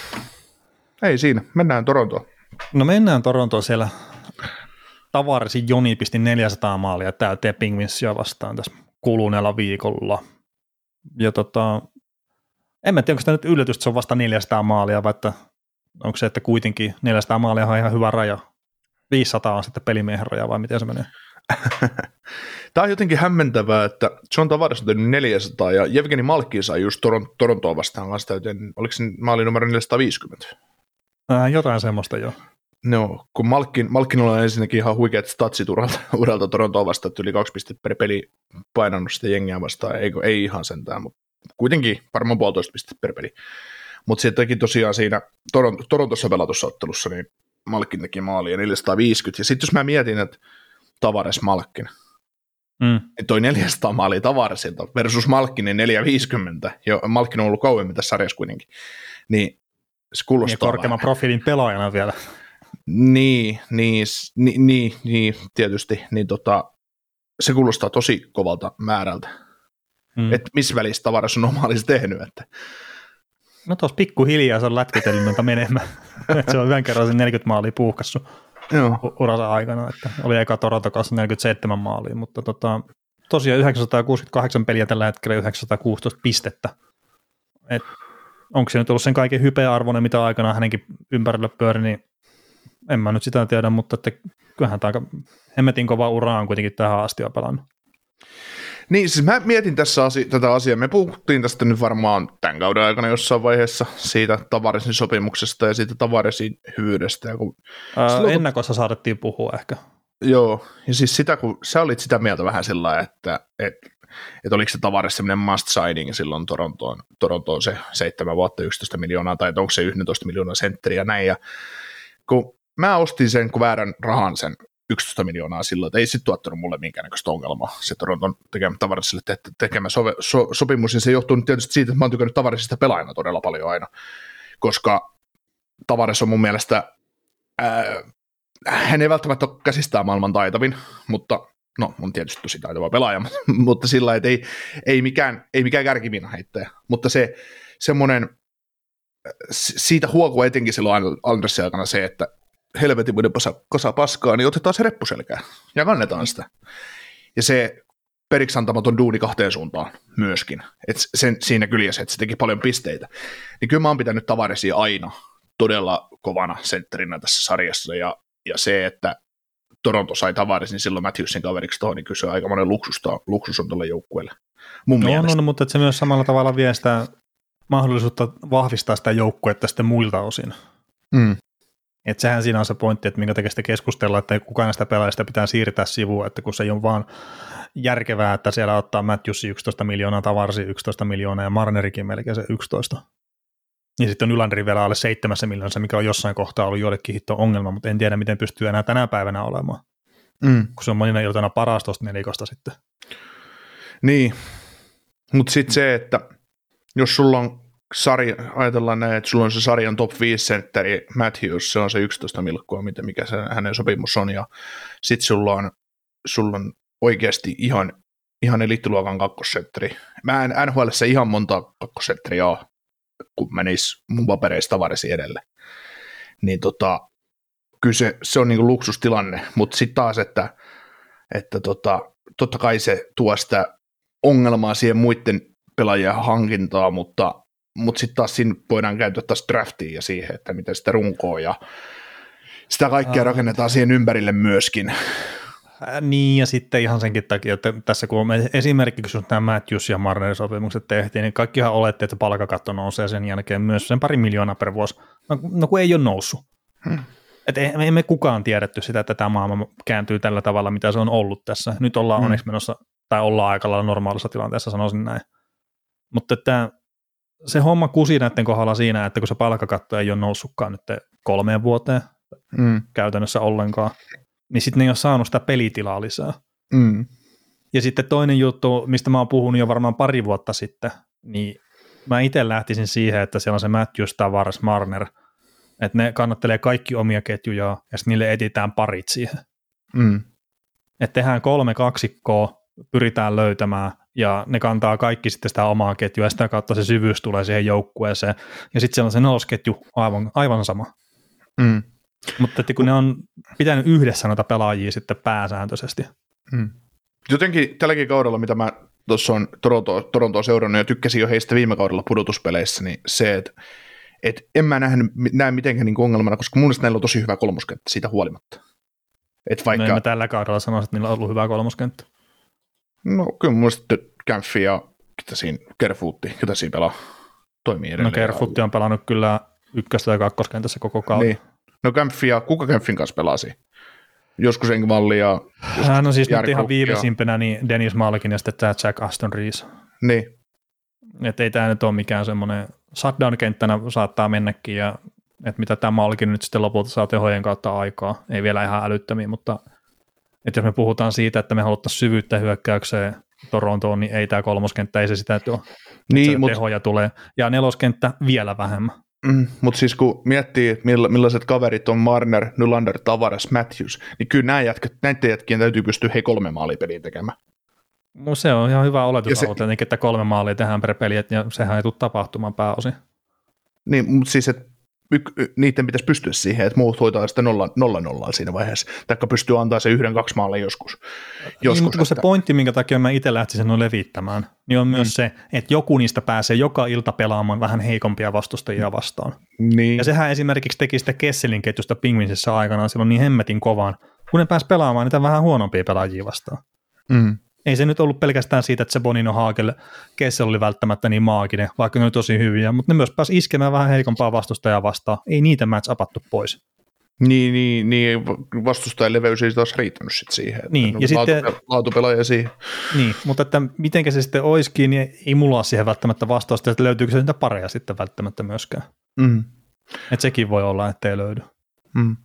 S4: ei siinä, mennään Torontoon.
S3: No mennään Torontoon siellä. Tavarisi Joni pisti 400 maalia täyteen Pingvinsia vastaan tässä kuluneella viikolla. Ja tota, en mä tiedä, onko tämä nyt yllätys, että se on vasta 400 maalia, vai että onko se, että kuitenkin 400 maalia on ihan hyvä raja. 500 on sitten pelimiehen raja, vai miten se menee? (laughs)
S4: Tämä on jotenkin hämmentävää, että John Tavares on tehnyt 400 ja Jevgeni Malkki sai just Toron- Torontoa vastaan kanssa täyteen, oliko se maali numero 450?
S3: Ää, jotain semmoista jo.
S4: No, kun Malkkin, Malkkinilla on ensinnäkin ihan huikeat statsit uralta, (laughs) uralta Torontoa vastaan, että yli kaksi pistettä per peli painanut sitä jengiä vastaan, ei, ei ihan sentään, mutta kuitenkin varmaan puolitoista pistettä per peli. Mutta se teki tosiaan siinä Toron- Torontossa pelatussa ottelussa, niin Malkkin teki maali ja 450. Ja sitten jos mä mietin, että Tavares Malkkin,
S3: Mm.
S4: niin toi 400 maalia Tavaresilta versus Malkkinen 450, jo Malkkin on ollut kauemmin tässä sarjassa kuitenkin, niin se
S3: Ja
S4: kuulostaa
S3: korkeamman
S4: vähän.
S3: profiilin pelaajana vielä.
S4: Niin, niin, s- ni, niin, niin, tietysti, niin tota, se kuulostaa tosi kovalta määrältä.
S3: Mm.
S4: Että missä välissä Tavares on normaalisesti tehnyt, että
S3: No tuossa pikkuhiljaa se on lätkätellyt menemään. (laughs) Se on yhden kerran sen 40 maalia puuhkassut
S4: Joo.
S3: uransa aikana. Että oli eka Toronto kanssa 47 maalia, mutta tota, tosiaan 968 peliä tällä hetkellä 916 pistettä. Et onko se nyt ollut sen kaiken hypearvoinen, mitä aikana hänenkin ympärillä pyöri, niin en mä nyt sitä tiedä, mutta että kyllähän tämä aika hemmetin kova ura on kuitenkin tähän asti jo pelannut.
S4: Niin, siis mä mietin tässä asi- tätä asiaa. Me puhuttiin tästä nyt varmaan tämän kauden aikana jossain vaiheessa siitä Tavaresin sopimuksesta ja siitä Tavaresin hyvyydestä. Ja kun,
S3: Ää,
S4: Silloin kun-
S3: ennakossa saatettiin puhua ehkä.
S4: joo, ja siis sitä, kun sä olit sitä mieltä vähän sillä lailla, että, että, että oliko se Tavares semmoinen must signing silloin Torontoon, Torontoon se 7 vuotta 11 miljoonaa, tai onko se 11 miljoonaa sentteriä näin. Ja kun mä ostin sen, kun väärän rahan sen 11 miljoonaa silloin, että ei sitten tuottanut mulle minkäännäköistä ongelmaa. Se Toronton tekemä Tavaresille te- tekemä sove- so- sopimus, ja se johtuu tietysti siitä, että mä oon tykännyt Tavaresista pelaajana todella paljon aina, koska Tavares on mun mielestä, ää, hän ei välttämättä ole käsistään maailman taitavin, mutta no on tietysti tosi taitava pelaaja, (laughs) mutta sillä että ei, ei mikään, ei mikään kärkimina heittäjä, mutta se semmoinen, s- siitä huokuu etenkin silloin Andressin aikana se, että helvetin muiden kasa paskaa, niin otetaan se reppuselkää ja kannetaan sitä. Ja se periksi antamaton duuni kahteen suuntaan myöskin. Et sen, siinä kyljessä, että se teki paljon pisteitä. Niin kyllä mä oon pitänyt Tavaresia aina todella kovana sentterinä tässä sarjassa. Ja, ja se, että Toronto sai Tavares, niin silloin Matthewsin kaveriksi tuohon, niin kyllä se aika monen luksusta, luksus on tuolle joukkueelle. Mun
S3: No,
S4: mielestä.
S3: no, mutta että se myös samalla tavalla vie sitä mahdollisuutta vahvistaa sitä joukkuetta sitten muilta osin.
S4: Mm.
S3: Et sehän siinä on se pointti, että minkä takia sitä keskustellaan, että kukaan näistä pelaajista pitää siirtää sivuun, että kun se ei ole vaan järkevää, että siellä ottaa Matthews 11 miljoonaa, Tavarsi 11 miljoonaa ja Marnerikin melkein se 11. Ja sitten on Ylanderi vielä alle seitsemässä miljoonassa, mikä on jossain kohtaa ollut joillekin hitto ongelma, mutta en tiedä, miten pystyy enää tänä päivänä olemaan,
S4: Mm.
S3: kun se on monina iltana paras tuosta nelikosta sitten.
S4: Niin, mutta sitten se, että jos sulla on sarja, ajatellaan näin, että sulla on se sarjan top 5 sentteri Matthews, se on se 11 milkkoa, mitä, mikä se hänen sopimus on, ja sitten sulla on, sulla on oikeasti ihan, ihan elittiluokan kakkosentteri. Mä en NHL ihan monta kakkosentteriä ole, kun menis mun papereista tavarisi edelle. Niin tota, kyllä se, se on niinku luksustilanne, mutta sitten taas, että, että tota, totta kai se tuo sitä ongelmaa siihen muiden pelaajien hankintaa, mutta, mutta sitten taas siinä voidaan käyttää taas draftiin ja siihen, että miten sitä runkoa ja sitä kaikkea
S3: Aa.
S4: rakennetaan siihen ympärille myöskin.
S3: Ää, Niin, ja sitten ihan senkin takia, että tässä kun me esimerkiksi kun nämä Matthews ja Marnerin sopimukset tehtiin, niin kaikkihan oletti, että palkkakatto nousee sen jälkeen myös sen pari miljoonaa per vuosi. No, no kun ei ole noussut.
S4: Hmm.
S3: Et ei, me emme kukaan tiedetty sitä, että tämä maailma kääntyy tällä tavalla, mitä se on ollut tässä. Nyt ollaan
S4: Hmm.
S3: onneksi menossa, tai ollaan aika lailla normaalissa tilanteessa, sanoisin näin. Mutta että se homma kusi näiden kohdalla siinä, että kun se palkkakatto ei ole noussutkaan nyt kolmeen vuoteen
S4: Mm,
S3: käytännössä ollenkaan, niin sitten ne ei ole saanut sitä pelitilaa lisää.
S4: mm,
S3: Ja sitten toinen juttu, mistä mä oon puhunut jo varmaan pari vuotta sitten, niin mä itse lähtisin siihen, että siellä on se Matthews, Tavares, Marner, että ne kannattelee kaikki omia ketjuja ja sitten niille etitään parit siihen.
S4: mm,
S3: Että tehdään kolme kaksikkoa, pyritään löytämään ja ne kantaa kaikki sitten sitä omaa ketjua ja sitä kautta se syvyys tulee siihen joukkueeseen. Ja sitten siellä on se nelosketju aivan, aivan sama.
S4: mm,
S3: Mutta että kun ne on pitänyt yhdessä noita pelaajia sitten pääsääntöisesti.
S4: mm. Jotenkin tälläkin kaudella, mitä mä tuossa on Torontoa, Torontoa seurannut ja tykkäsin jo heistä viime kaudella pudotuspeleissä, niin se, että et en mä nähnyt, näe mitenkään niin ongelmana, koska mun mielestä näillä on tosi hyvä kolmoskenttä siitä huolimatta. Et
S3: Vaikka...
S4: vaikka,
S3: Me tällä kaudella sanoisin, että niillä on ollut hyvä kolmoskenttä.
S4: No kyllä mun mielestä Kämpfi ja ketä siinä, Kerfuutti, ketä siinä pelaa, toimii
S3: No
S4: edelleen.
S3: Kerfutti on pelannut kyllä ykköstä ja kakkoskentässä koko kauden.
S4: Niin. No Kämpfi ja kuka Kämpfin kanssa pelasi? Joskus Engvalli ja... Joskus
S3: Hän on siis nyt ihan viimeisimpänä niin Dennis Malkin ja sitten tämä Jack Aston Rees.
S4: Niin,
S3: Että ei tämä nyt ole mikään semmoinen shutdown-kenttänä saattaa mennäkin ja että mitä tämä Malkin nyt sitten lopulta saa tehojen kautta aikaa. Ei vielä ihan älyttömiä, mutta että jos me puhutaan siitä, että me haluttaisiin syvyyttä hyökkäykseen Torontoon, niin ei tämä kolmoskenttä, ei se sitä tuo.
S4: niin mutta
S3: tehoja tulee. Ja neloskenttä vielä vähemmän.
S4: Mm, mutta siis kun miettii, milla, millaiset kaverit on Marner, Nylander, Tavares, Matthews, niin kyllä nämä jätkät, näiden jätkien täytyy pystyä hei kolme maalipeliä tekemään.
S3: No se on ihan hyvä oletus
S4: se-
S3: tietenkin, että kolme maalia tehdään per peli, ja sehän ei tule tapahtumaan pääosin.
S4: Niin, mutta siis, että niiden pitäisi pystyä siihen, että muut hoitaa sitä nolla, nolla nollaa siinä vaiheessa, taikka pystyy antaa se yhden kaksi maalle joskus.
S3: joskus niin, mutta kun se pointti, minkä takia mä itse lähtisin sen levittämään, niin on myös mm. se, että joku niistä pääsee joka ilta pelaamaan vähän heikompia vastustajia vastaan.
S4: Niin.
S3: Ja sehän esimerkiksi teki sitä Kesselin ketjusta Pingvinsissä aikanaan silloin niin hemmetin kovaan, kun ne pääsi pelaamaan niitä vähän huonompia pelaajia vastaan.
S4: Mm
S3: ei se nyt ollut pelkästään siitä, että se Bonino Haagel Kessel oli välttämättä niin maaginen, vaikka ne oli tosi hyviä, mutta ne myös pääsi iskemään vähän heikompaa vastustajaa vastaan. Ei niitä match apattu pois.
S4: Niin, niin, niin vastustajan leveys ei taas riittänyt sit siihen.
S3: Niin, ja
S4: laatu,
S3: sitten,
S4: laatupelaaja siihen.
S3: Niin, mutta että miten se sitten olisikin, niin ei mulla ole siihen välttämättä vastausta, että löytyykö se niitä pareja sitten välttämättä myöskään.
S4: Mm.
S3: Että sekin voi olla, että ei löydy.
S4: Mm.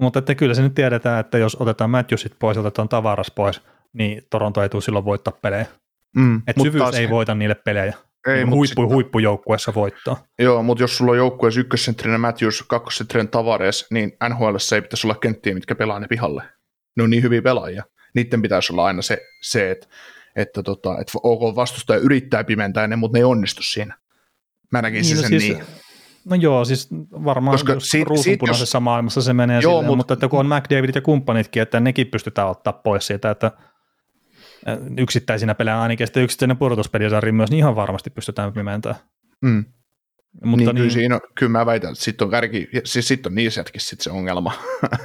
S3: Mutta että kyllä se nyt tiedetään, että jos otetaan Matthewsit pois, otetaan tavaras pois, niin Toronto ei tule silloin voittaa pelejä.
S4: Mm,
S3: Et syvyys taas... ei voita niille pelejä. Ei, niin huippu, sitten... huippujoukkueessa voittaa.
S4: Joo, mutta jos sulla on joukkueessa ykkössentterinä Matthews, kakkosentterinä Tavares, niin NHL ei pitäisi olla kenttiä, mitkä pelaa ne pihalle. Ne on niin hyviä pelaajia. Niiden pitäisi olla aina se, se että, että, tota, että OK vastustaja yrittää pimentää ne, mutta ne ei onnistu siinä. Mä näkisin niin, no sen siis, niin.
S3: No joo, siis varmaan Koska si- ruusunpunaisessa jos... maailmassa se menee joo, silleen, mutta, mutta että kun on McDavidit ja kumppanitkin, että nekin pystytään ottaa pois siitä, että yksittäisinä pelejä ainakin, sitten yksittäinen pudotuspelisarja myös, niin ihan varmasti pystytään pimentämään.
S4: Mm. Mutta niin, niin, kyllä, siinä on, kyllä mä väitän, että sitten on, kärki, siis sit on niissä jätkissä sit se ongelma.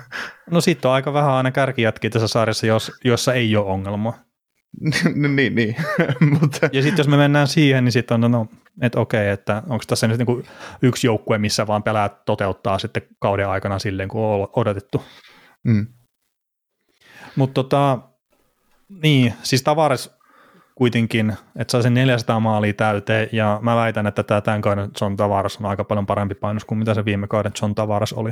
S4: (laughs)
S3: no sitten on aika vähän aina kärkijätkiä tässä sarjassa, jos, jossa ei ole ongelma. (laughs)
S4: no, niin, niin. (laughs) Mutta...
S3: Ja sitten jos me mennään siihen, niin sitten on, no, että okei, että onko tässä nyt niinku yksi joukkue, missä vaan pelaat toteuttaa sitten kauden aikana silleen, kuin on odotettu.
S4: Mm.
S3: Mutta tota, niin, siis Tavares kuitenkin, että sai sen 400 maalia täyteen, ja mä väitän, että tämä tämän kauden John Tavares on aika paljon parempi painos kuin mitä se viime kauden John Tavares oli.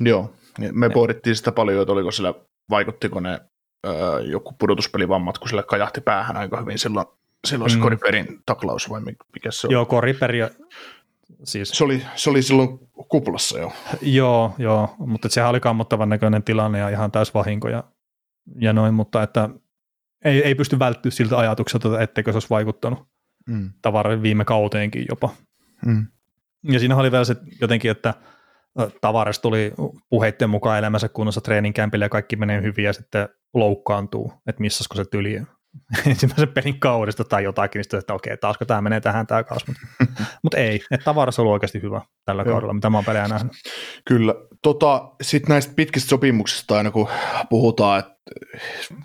S4: Joo, me pohdittiin sitä paljon, että oliko sillä, vaikuttiko ne öö, joku pudotuspelivammat, kun sille kajahti päähän aika hyvin silloin, silloin se mm. Koriperin taklaus, vai mikä se
S3: on? Joo, Koriperi Siis...
S4: Se, oli, se oli silloin kuplassa jo.
S3: joo, joo, mutta sehän oli kammottavan näköinen tilanne ja ihan täys vahinko ja, ja noin, mutta että ei, ei pysty välttyä siltä ajatukselta, etteikö se olisi vaikuttanut mm. tavaran viime kauteenkin jopa.
S4: Mm.
S3: Ja siinä oli vielä se jotenkin, että Tavares tuli puheitten mukaan elämänsä kunnossa treeninkämpille ja kaikki menee hyvin ja sitten loukkaantuu, että missasko se tyli (laughs) ensimmäisen pelin kaudesta tai jotakin, niin että okei, taasko tämä menee tähän tämä kausi, mutta, (laughs) mutta ei, että Tavares on ollut oikeasti hyvä tällä Joo. kaudella, mitä mä oon pelejä nähnyt.
S4: Kyllä, tota, sitten näistä pitkistä sopimuksista aina kun puhutaan, että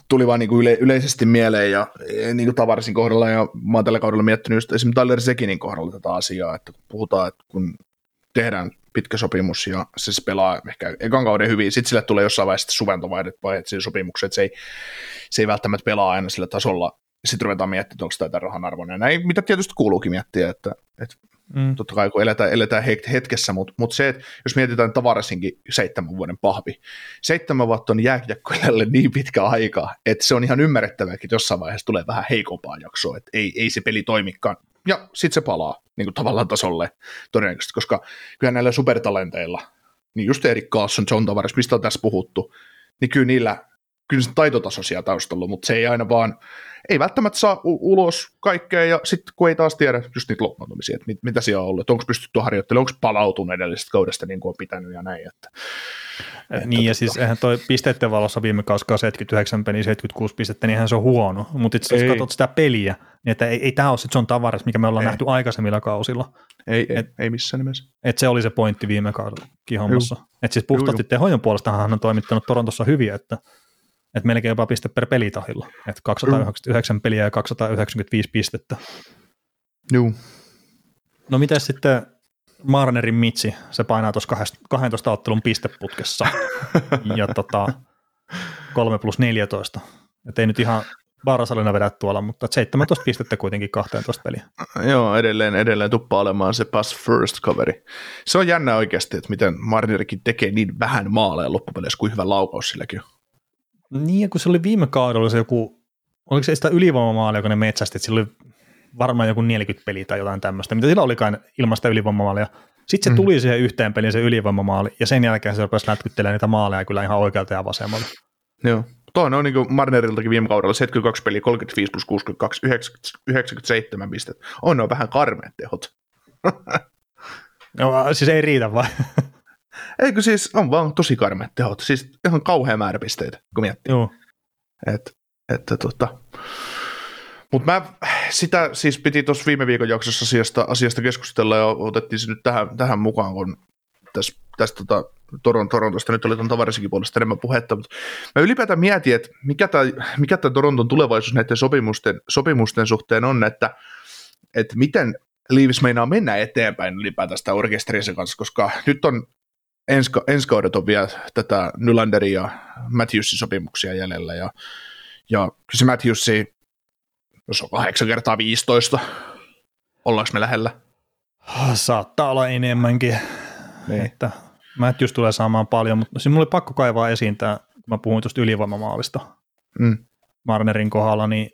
S4: tuli vaan niinku yle, yleisesti mieleen ja niin kuin Tavarisin kohdalla ja mä oon tällä kaudella miettinyt just esimerkiksi Tyler Sekinin kohdalla tätä asiaa, että kun puhutaan, että kun tehdään pitkä sopimus ja se siis pelaa ehkä ekan kauden hyvin, sitten sille tulee jossain vaiheessa suventovaiheet vaiheet siinä sopimuksessa, että se ei, se ei välttämättä pelaa aina sillä tasolla, sitten ruvetaan miettimään, että onko tämä rahan arvoinen. Näin, mitä tietysti kuuluukin miettiä, että, että Mm. Totta kai kun eletään, eletään hetkessä, mutta, mutta se, että jos mietitään Tavarasinkin seitsemän vuoden pahvi, seitsemän vuotta on jääkiekkoilijalle niin pitkä aika, että se on ihan ymmärrettävää, että jossain vaiheessa tulee vähän heikompaa jaksoa, että ei, ei se peli toimikaan. Ja sitten se palaa niin kuin tavallaan tasolle todennäköisesti, koska kyllä näillä supertalenteilla, niin just Erik Carlson, John Tavares, mistä on tässä puhuttu, niin kyllä niillä kyllä se taitotaso siellä taustalla, mutta se ei aina vaan, ei välttämättä saa u- ulos kaikkea, ja sitten kun ei taas tiedä just niitä loukkaantumisia, että mit, mitä siellä on ollut, onko pystytty harjoittelemaan, onko palautunut edellisestä kaudesta niin kuin on pitänyt ja näin. Että,
S3: että niin, ja siis eihän toi pisteiden valossa viime kausi 79 peli, 76 pistettä, niin eihän se on huono, mutta itse jos katsot sitä peliä, niin että ei, ei tämä ole se John Tavares, mikä me ollaan ei. nähty aikaisemmilla kausilla.
S4: Ei, ei, et, ei missään nimessä.
S3: Et se oli se pointti viime kaudella hommassa. Että siis puhtaasti tehojen puolesta hän on toimittanut Torontossa hyvin, että että melkein jopa piste per pelitahilla. Että 299 peliä ja 295 pistettä.
S4: Joo.
S3: No miten sitten Marnerin Mitsi, se painaa tuossa 12 ottelun pisteputkessa (laughs) ja tota, 3 plus 14. Et ei nyt ihan Varasalina vedä tuolla, mutta 17 pistettä kuitenkin 12 peliä.
S4: Joo, edelleen, edelleen tuppaa olemaan se pass first coveri. Se on jännä oikeasti, että miten Marnerikin tekee niin vähän maaleja loppupeleissä kuin hyvä laukaus silläkin.
S3: Niin, kun se oli viime kaudella se joku, oliko se sitä ylivoimamaalia, kun ne metsästi, että sillä oli varmaan joku 40 peliä tai jotain tämmöistä, mitä sillä olikaan ilmasta ylivoimamaalia. Sitten se mm. tuli siihen yhteen peliin se ylivoimamaali, ja sen jälkeen se rupesi lätkyttelemään niitä maaleja kyllä ihan oikealta ja vasemmalta.
S4: Joo. Tuo on niin kuin Marneriltakin viime kaudella 72 peliä, 35 plus 62, 97 pistettä. On ne on vähän karmeet tehot. (laughs)
S3: No, siis ei riitä vai?
S4: Eikö siis, on vaan tosi karmeet tehot. Siis ihan kauhean määrä pisteitä, kun miettii.
S3: Joo.
S4: Et, että tota. Mutta mä sitä siis piti tuossa viime viikon jaksossa asiasta, asiasta keskustella ja otettiin se nyt tähän, tähän mukaan, kun tässä, tota, Toron, Torontosta nyt oli tuon tavarisikin puolesta enemmän puhetta, mutta mä ylipäätään mietin, että mikä tämä mikä tää Toronton tulevaisuus näiden sopimusten, sopimusten suhteen on, että, että miten Leaves meinaa mennä eteenpäin ylipäätään sitä orkesterinsa kanssa, koska nyt on ensi, kaudet on vielä tätä Nylanderin ja Matthewsin sopimuksia jäljellä, ja, ja se Matthewsi, jos on 8 kertaa 15, ollaanko me lähellä?
S3: Saattaa olla enemmänkin. Niin. Että Matthews tulee saamaan paljon, mutta siinä mulla oli pakko kaivaa esiin tämä, kun mä puhuin tuosta ylivoimamaalista mm. Marnerin kohdalla, niin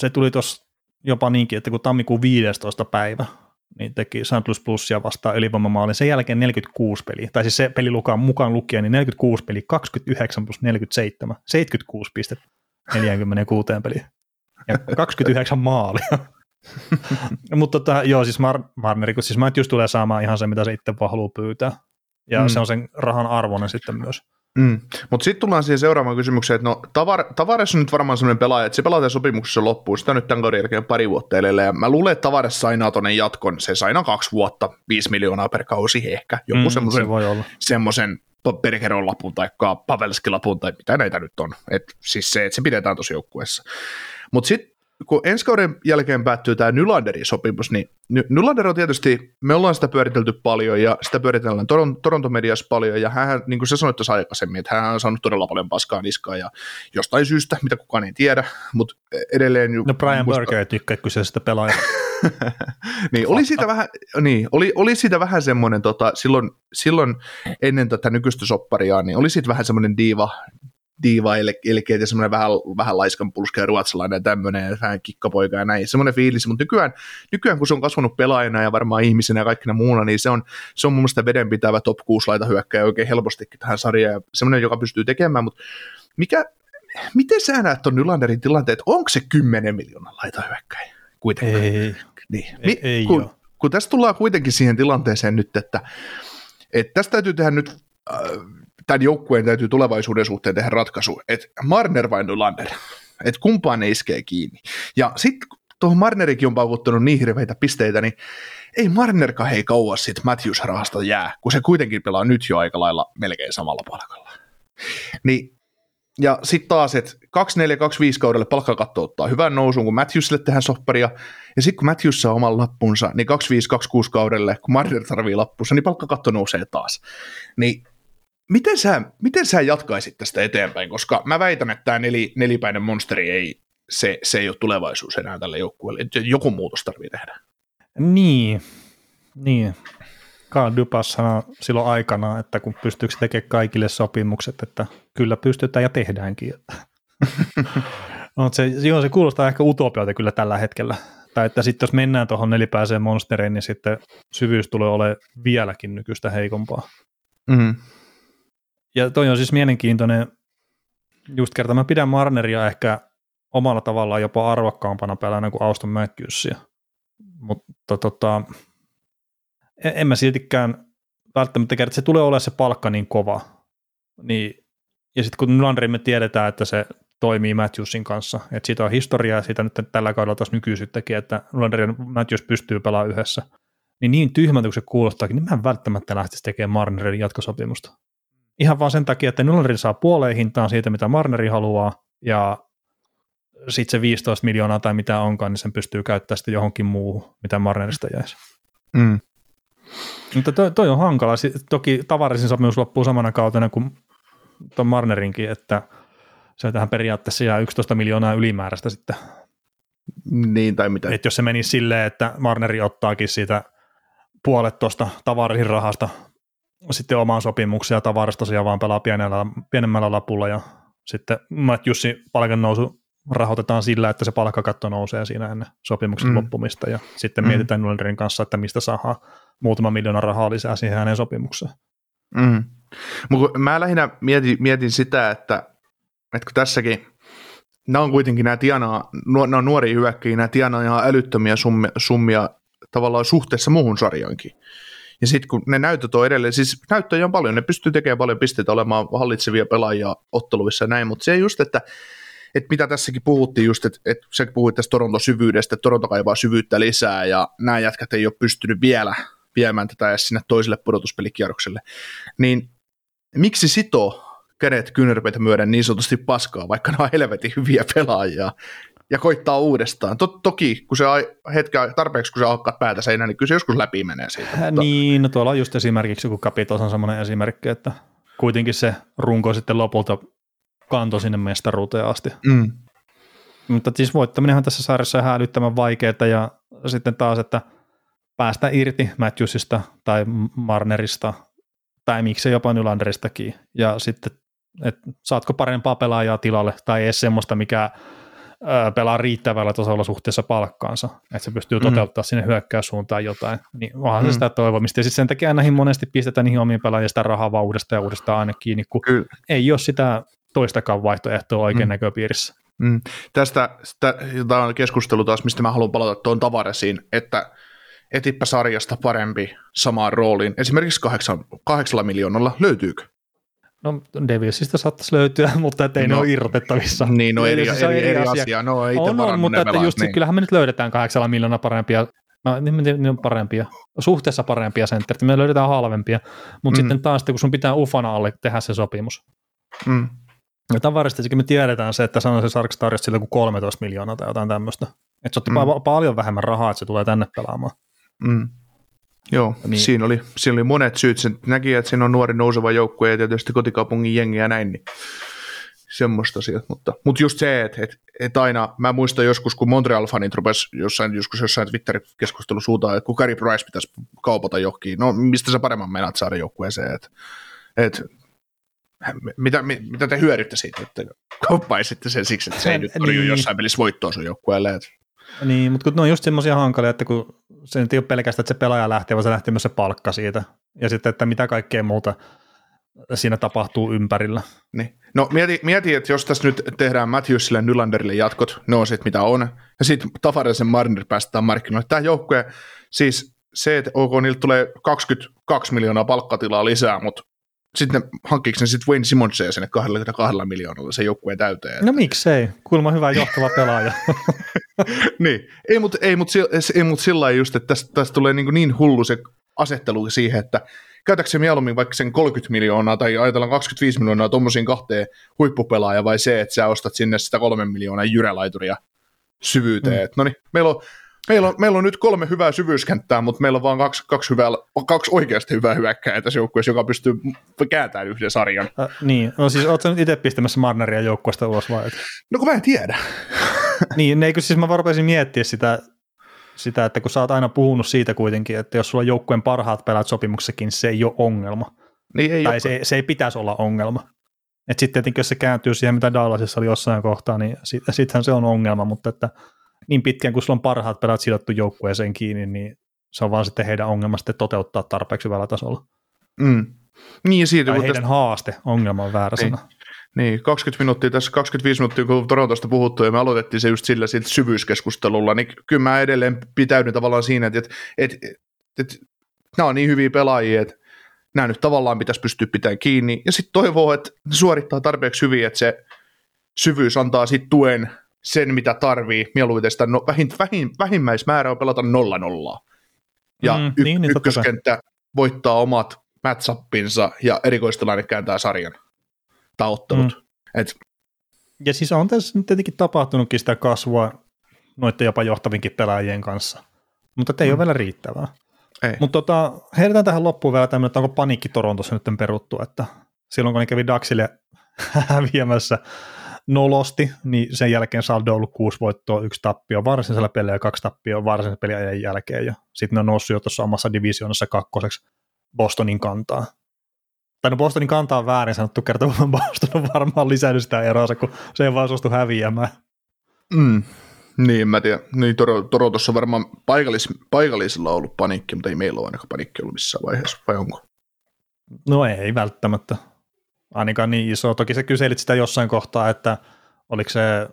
S3: se tuli tuossa jopa niinkin, että kun tammikuun 15. päivä, niin teki. Louis Plusia vastaan ylivoimamaalin, sen jälkeen 46 peliä, tai siis se peli lukaan mukaan lukien, niin 46 peli, 29 plus 47, 76 pistettä 46 peliä ja 29 maalia. (laughs) Mutta tota, joo, siis Mar- Marneri, kun siis Matthews tulee saamaan ihan se, mitä se itse vaan haluaa pyytää. Ja mm. se on sen rahan arvoinen sitten myös.
S4: Mm. Mutta sitten tullaan siihen seuraavaan kysymykseen, että no Tavar- Tavares on nyt varmaan sellainen pelaaja, että se pelaa sopimuksessa loppuun, sitä nyt tämän kauden jälkeen pari vuotta edelleen, ja mä luulen, että Tavares sainaa tuonne jatkon, se sainaa kaksi vuotta, viisi miljoonaa per kausi ehkä, joku mm, semmoisen, se semmoisen Bergeron lapun tai Pavelskin lapun tai mitä näitä nyt on, et siis se, että se pidetään tuossa joukkueessa. Mutta sitten kun ensi kauden jälkeen päättyy tämä Nylanderin sopimus, niin Nylander on tietysti, me ollaan sitä pyöritelty paljon ja sitä pyöritellään Toron, Toronto-mediassa paljon ja hän, niin kuin sä sanoit tuossa aikaisemmin, että hän on saanut todella paljon paskaa niskaa ja jostain syystä, mitä kukaan ei tiedä, mutta edelleen...
S3: No Brian musta... Burger tykkää kyseisestä pelaajasta. (laughs)
S4: niin, oli siitä vähän, niin, oli, oli siitä vähän semmoinen, tota, silloin, silloin ennen tätä nykyistä sopparia, niin oli siitä vähän semmoinen diiva, diiva, eli, eli semmoinen vähän, vähän laiskan pulska ja ruotsalainen ja tämmöinen, ja vähän kikkapoika ja näin, semmoinen fiilis, mutta nykyään, nykyään kun se on kasvanut pelaajana ja varmaan ihmisenä ja kaikkina muuna, niin se on, se on mun mielestä vedenpitävä top 6 laita hyökkäjä oikein helpostikin tähän sarjaan, ja semmoinen, joka pystyy tekemään, mutta mikä, miten sä näet tuon Nylanderin tilanteen, että onko se 10 miljoonaa laita hyökkäjä? Kuitenkin?
S3: Ei,
S4: niin.
S3: ei, ei
S4: kun, kun tässä tullaan kuitenkin siihen tilanteeseen nyt, että, että tästä täytyy tehdä nyt äh, tämän joukkueen täytyy tulevaisuuden suhteen tehdä ratkaisu, että Marner vai Nylander, että kumpaan ne iskee kiinni. Ja sitten tuohon Marnerikin on paukuttanut niin hirveitä pisteitä, niin ei Marnerka hei kauas siitä Matthews-rahasta jää, kun se kuitenkin pelaa nyt jo aika lailla melkein samalla palkalla. Niin, ja sitten taas, että 2-4-2-5 kaudelle palkkakatto ottaa hyvän nousun, kun Matthewsille tehdään sopparia, ja sitten kun Matthews saa oman lappunsa, niin 2-5-2-6 kaudelle, kun Marner tarvii lappunsa, niin palkkakatto nousee taas. Niin Miten sä, miten sä jatkaisit tästä eteenpäin, koska mä väitän, että tämä nel, nelipäinen monsteri ei, se, se ei ole tulevaisuus enää tälle joukkueelle. Joku muutos tarvii tehdä.
S3: Niin, niin. Carl Dupas sanoi silloin aikana, että kun pystyykö tekemään kaikille sopimukset, että kyllä pystytään ja tehdäänkin. (laughs) no, se, joo, se kuulostaa ehkä utopialta kyllä tällä hetkellä. Tai että sitten jos mennään tuohon nelipäiseen monsteriin, niin sitten syvyys tulee olemaan vieläkin nykyistä heikompaa.
S4: Mm.
S3: Ja toi on siis mielenkiintoinen, just kerta mä pidän Marneria ehkä omalla tavallaan jopa arvokkaampana pelaajana kuin Auston Matthewsia. Mutta tota, en, en mä siltikään välttämättä kerta, että se tulee olemaan se palkka niin kova. Niin, ja sitten kun Nylanderin me tiedetään, että se toimii Matthewsin kanssa, että siitä on historiaa ja siitä nyt tällä kaudella taas nykyisyyttäkin, että Nylander ja Matthews pystyy pelaamaan yhdessä. Niin niin tyhmältä kuin se kuulostaakin, niin mä en välttämättä lähtisi tekemään Marnerin jatkosopimusta ihan vaan sen takia, että Nylander saa puoleen hintaan siitä, mitä Marneri haluaa, ja sitten se 15 miljoonaa tai mitä onkaan, niin sen pystyy käyttämään sitten johonkin muuhun, mitä Marnerista jäisi.
S4: Mm.
S3: Mutta toi, toi on hankala. Toki tavarisin sopimus loppuu samana kautena kuin tuon Marnerinkin, että se tähän periaatteessa jää 11 miljoonaa ylimääräistä sitten.
S4: Niin, tai mitä.
S3: Et jos se menisi silleen, että Marneri ottaakin siitä puolet tuosta tavarisin rahasta sitten omaan sopimukseen ja tavarasta tosiaan vaan pelaa pienellä, pienemmällä lapulla ja sitten Matt Jussi palkan nousu rahoitetaan sillä, että se palkkakatto nousee siinä ennen sopimuksen mm. loppumista ja sitten mm. mietitään Nullerin kanssa, että mistä saa muutama miljoona rahaa lisää siihen hänen sopimukseen.
S4: Mm. Mä lähinnä mietin, mietin sitä, että, että kun tässäkin nämä on kuitenkin nämä tienaa, nämä on nuoria hyökkäjiä, nämä tienaa ihan älyttömiä summia, summia tavallaan suhteessa muuhun sarjankin. Ja sitten kun ne näytöt on edelleen, siis näyttöjä on paljon, ne pystyy tekemään paljon pisteitä olemaan hallitsevia pelaajia otteluissa ja näin, mutta se just, että että mitä tässäkin puhuttiin just, että, että sä puhuit tästä Toronto syvyydestä, että Toronto kaivaa syvyyttä lisää ja nämä jätkät ei ole pystynyt vielä viemään tätä edes sinne toiselle pudotuspelikierrokselle, niin miksi sitoo kädet kyynärpeitä myöden niin sanotusti paskaa, vaikka ne on helvetin hyviä pelaajia, ja koittaa uudestaan. Tot, toki, kun se hetkä, tarpeeksi kun se hakkaat päätä seinään, niin kyllä se joskus läpi menee siitä.
S3: Mutta... Niin, no tuolla on just esimerkiksi joku Capitals on semmoinen esimerkki, että kuitenkin se runko sitten lopulta kantoi sinne mestaruuteen asti. Mm. Mutta siis voittaminenhan tässä sarjassa on hälyttävän vaikeaa ja sitten taas, että päästä irti Matthewsista tai Marnerista tai miksei jopa Nylanderistakin ja sitten, että saatko parempaa pelaajaa tilalle tai edes semmoista, mikä pelaa riittävällä tasolla suhteessa palkkaansa, että se pystyy mm. toteuttamaan sinne hyökkäyssuuntaan jotain, niin onhan mm. se sitä toivomista. Ja sitten sen takia näihin monesti pistetään niihin omiin pelaajien sitä rahaa vaan uudestaan ja uudestaan aina kiinni, kun Kyllä. ei ole sitä toistakaan vaihtoehtoa oikein mm. näköpiirissä.
S4: Mm. Tästä tämä on keskustelu taas, mistä mä haluan palata tuon tavaresiin, että etipä sarjasta parempi samaan rooliin, esimerkiksi kahdeksan, kahdeksalla miljoonalla, löytyykö?
S3: No Devilsistä saattaisi löytyä, (laughs) mutta ei no, ne ole irrotettavissa.
S4: Niin, no eri, eri, eri, eri asia. asia. No, ei
S3: on, on mutta että just, niin. kyllähän me nyt löydetään kahdeksalla miljoonaa parempia No, ne on parempia, suhteessa parempia senttereitä, me löydetään halvempia, mutta mm. sitten taas, kun sun pitää ufana alle tehdä se sopimus. Mm. Ja tavarisesti me tiedetään se, että San se Sarks tarjosi sille kuin 13 miljoonaa tai jotain tämmöistä. Että se otti mm. paljon vähemmän rahaa, että se tulee tänne pelaamaan. Mm.
S4: Joo, niin. siinä, oli, siinä oli monet syyt. Sen näki, että siinä on nuori nouseva joukkue ja tietysti kotikaupungin jengi ja näin, niin semmoista asiat. Mutta, mutta just se, että, että, että aina, mä muistan joskus, kun Montreal-fanit rupesi jossain, joskus jossain Twitter-keskustelussa suutaan, että kun Gary Price pitäisi kaupata johonkin, no mistä sä paremman meinaat saada joukkueeseen, että, että mitä, mitä te hyödytte siitä, että kauppaisitte sen siksi, että se ei (laughs) nyt niin. jossain pelissä voittoa sun joukkueelle. Että...
S3: Niin, mutta kun ne on just semmoisia hankalia, että kun se ei ole pelkästään, että se pelaaja lähtee, vaan se lähtee myös se palkka siitä. Ja sitten, että mitä kaikkea muuta siinä tapahtuu ympärillä.
S4: Niin. No mieti, mieti, että jos tässä nyt tehdään Matthewsille ja Nylanderille jatkot, ne on sitten mitä on, ja sitten Tafarisen Marner päästetään markkinoille. Tämä joukkue, siis se, että ok, niillä tulee 22 miljoonaa palkkatilaa lisää, mutta sitten hankkiiko ne sitten Wayne Simonsia sinne 22 miljoonalla se joukkueen täyteen? Että...
S3: No miksei, kuulemma hyvä johtava pelaaja. (laughs)
S4: niin, ei mutta ei, mut, ei, mut sillä lailla just, että tästä, tästä tulee niin, niin hullu se asettelu siihen, että käytätkö mieluummin vaikka sen 30 miljoonaa tai ajatellaan 25 miljoonaa tuommoisiin kahteen huippupelaaja vai se, että sä ostat sinne sitä kolmen miljoonaa jyrälaituria syvyyteen. Mm. No niin, meillä on Meillä on, meillä on nyt kolme hyvää syvyyskenttää, mutta meillä on vain kaksi, kaksi, hyvää, kaksi oikeasti hyvää hyökkääjää tässä joukkueessa, joka pystyy kääntämään yhden sarjan.
S3: Äh, niin, no siis ootko nyt itse pistämässä Marneria joukkueesta ulos vai?
S4: No kun mä en tiedä. (laughs)
S3: niin, eikö siis mä varpaisin miettiä sitä, sitä, että kun sä oot aina puhunut siitä kuitenkin, että jos sulla on joukkueen parhaat pelaat sopimuksessakin, se ei ole ongelma. Niin ei tai se, se ei pitäisi olla ongelma. Et sitten tietenkin, jos se kääntyy siihen, mitä Dallasissa oli jossain kohtaa, niin sittenhän se on ongelma, mutta että – niin pitkään, kun sulla on parhaat pelät sidottu joukkueeseen kiinni, niin se on vaan sitten heidän ongelma sitten toteuttaa tarpeeksi hyvällä tasolla.
S4: Mm. Niin, siitä,
S3: tai heidän tästä... haaste, ongelma on väärä
S4: niin.
S3: sana.
S4: Niin, 20 minuuttia, tässä 25 minuuttia, kun Torontosta puhuttu, ja me aloitettiin se just sillä siitä syvyyskeskustelulla, niin kyllä mä edelleen pitäydyn tavallaan siinä, että, että, että, että, että nämä on niin hyviä pelaajia, että nämä nyt tavallaan pitäisi pystyä pitämään kiinni, ja sitten toivoo, että ne suorittaa tarpeeksi hyvin, että se syvyys antaa sitten tuen sen, mitä tarvii, mieluiten sitä no, vähin, vähin, vähimmäismäärä on pelata nolla nollaa. Ja mm, y- niin, niin, ykköskenttä voittaa omat matchappinsa ja erikoistilanne kääntää sarjan tai ottelut. Mm. Et,
S3: ja siis on tässä nyt tietenkin tapahtunutkin sitä kasvua noiden jopa johtavinkin pelaajien kanssa, mutta ei mm. ole vielä riittävää. Mutta tota, heitetään tähän loppuun vielä tämmöinen, että onko paniikki Torontossa nyt peruttu, että silloin kun ne kävi Daxille (laughs) häviämässä nolosti, niin sen jälkeen saldo on ollut kuusi voittoa, yksi tappio varsinaisella pelillä ja kaksi tappioa varsinaisen pelin jälkeen. Ja sitten ne on noussut jo tuossa omassa divisioonassa kakkoseksi Bostonin kantaa. Tai no Bostonin kantaa on väärin sanottu kerta, kun Boston on varmaan lisännyt sitä eroa, kun se ei vaan suostu häviämään.
S4: Mm. Niin, mä tiedän. Niin, Torontossa varmaan paikallis, paikallisilla on ollut panikki, mutta ei meillä ole ainakaan panikki ollut missään vaiheessa, vai onko?
S3: No ei välttämättä ainakaan niin iso. Toki sä kyselit sitä jossain kohtaa, että oliko se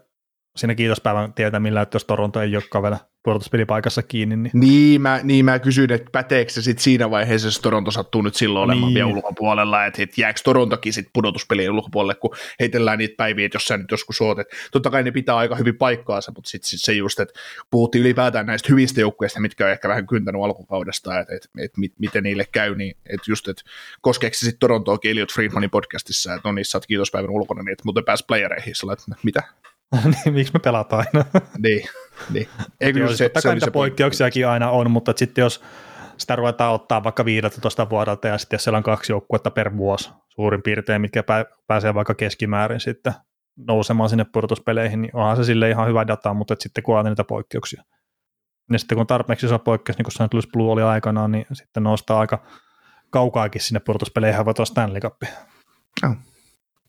S3: siinä kiitospäivän tietämillä, että jos Toronto ei olekaan vielä pudotuspelipaikassa kiinni. Niin...
S4: Niin, mä, niin mä kysyin, että päteekö se sitten siinä vaiheessa, jos Toronto sattuu nyt silloin olemaan niin. vielä ulkopuolella, että, että jääkö Torontokin sitten pudotuspelien ulkopuolelle, kun heitellään niitä päiviä, että jos sä nyt joskus oot. Että totta kai ne pitää aika hyvin paikkaansa, mutta sitten sit se just, että puhuttiin ylipäätään näistä hyvistä joukkueista, mitkä on ehkä vähän kyntänyt alkukaudesta, että, että, että miten niille käy, niin että just, että koskeeko se sitten Torontoakin Elliot Friedmanin podcastissa, että no niissä saat kiitospäivän ulkona, niin että muuten pääs playereihin, että mitä? (laughs)
S3: niin, miksi me pelataan aina? (laughs)
S4: niin, niin.
S3: Eikö se, se, se, se poikkeuksiakin aina on, mutta sitten jos sitä ruvetaan ottaa vaikka 15 vuodelta ja sitten jos siellä on kaksi joukkuetta per vuosi suurin piirtein, mitkä pääsee vaikka keskimäärin sitten nousemaan sinne pudotuspeleihin, niin onhan se sille ihan hyvä data, mutta sitten kun on niitä poikkeuksia. Ja sitten kun tarpeeksi iso poikkeus, niin kuin St. Louis Blue oli aikanaan, niin sitten nostaa aika kaukaakin sinne pudotuspeleihin ja Stanley Cup.
S4: Oh.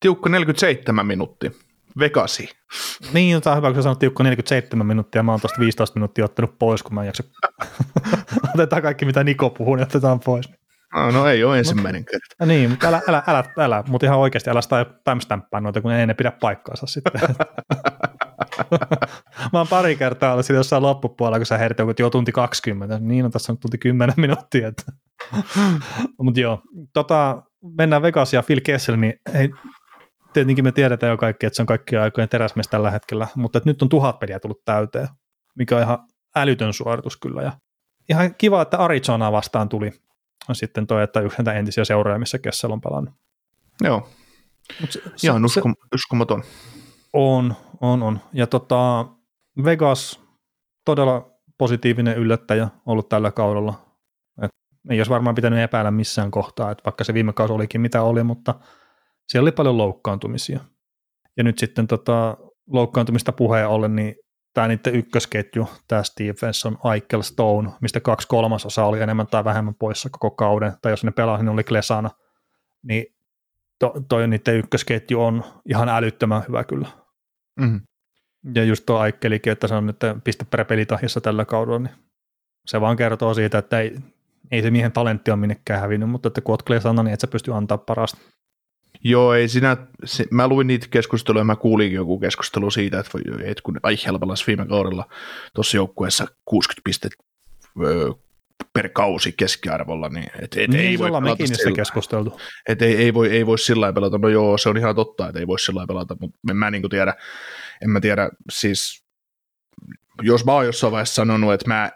S4: Tiukka 47 minuuttia. Vegasi.
S3: Niin, tämä on hyvä, kun sä sanoit tiukka 47 minuuttia, mä oon tuosta 15 minuuttia ottanut pois, kun mä en jaksa. (laughs) otetaan kaikki, mitä Niko puhuu, niin otetaan pois.
S4: No, no ei ole ensimmäinen kerta.
S3: No, niin, mutta älä, älä, älä, älä, mutta ihan oikeasti älä sitä timestampaa noita, kun ei ne pidä paikkaansa sitten. (laughs) mä oon pari kertaa ollut jossain loppupuolella, kun sä herit joku jo tunti 20. Niin on tässä on tunti 10 (laughs) minuuttia. Mutta joo, tota, mennään Vegas ja Phil Kessel, niin ei, tietenkin me tiedetään jo kaikki, että se on kaikkien aikojen teräsmies tällä hetkellä, mutta että nyt on tuhat peliä tullut täyteen, mikä on ihan älytön suoritus kyllä. Ja ihan kiva, että Arizona vastaan tuli on sitten toi, että yksi näitä entisiä seuroja, missä Kessel on pelannut.
S4: Joo, Mut se, ihan uskom, uskomaton.
S3: On, on, on. Ja tota, Vegas, todella positiivinen yllättäjä ollut tällä kaudella. Et ei olisi varmaan pitänyt epäillä missään kohtaa, että vaikka se viime kausi olikin mitä oli, mutta – siellä oli paljon loukkaantumisia. Ja nyt sitten tota, loukkaantumista puheen ollen, niin tämä niiden ykkösketju, tämä Stevenson, Aikel, Stone, mistä kaksi kolmasosaa oli enemmän tai vähemmän poissa koko kauden, tai jos ne pelasi, niin oli Klesana, niin to, toi niiden ykkösketju on ihan älyttömän hyvä kyllä. Mm-hmm. Ja just tuo Aikkelikin, että se on nyt piste per pelitahjassa tällä kaudella, niin se vaan kertoo siitä, että ei, ei se miehen talentti ole minnekään hävinnyt, mutta että kun olet Klesana, niin et sä pysty antaa parasta.
S4: Joo, ei sinä, se, mä luin niitä keskusteluja, mä kuulinkin joku keskustelu siitä, että, että kun Eichel pelasi viime kaudella tuossa joukkueessa 60 pistettä per kausi keskiarvolla, niin et, et
S3: niin,
S4: ei voi
S3: pelata sillä, keskusteltu.
S4: Et ei, ei, voi, ei voi sillä lailla pelata, no joo, se on ihan totta, että ei voi sillä lailla pelata, mutta en mä niin tiedä, en mä tiedä, siis jos mä oon jossain vaiheessa sanonut, että mä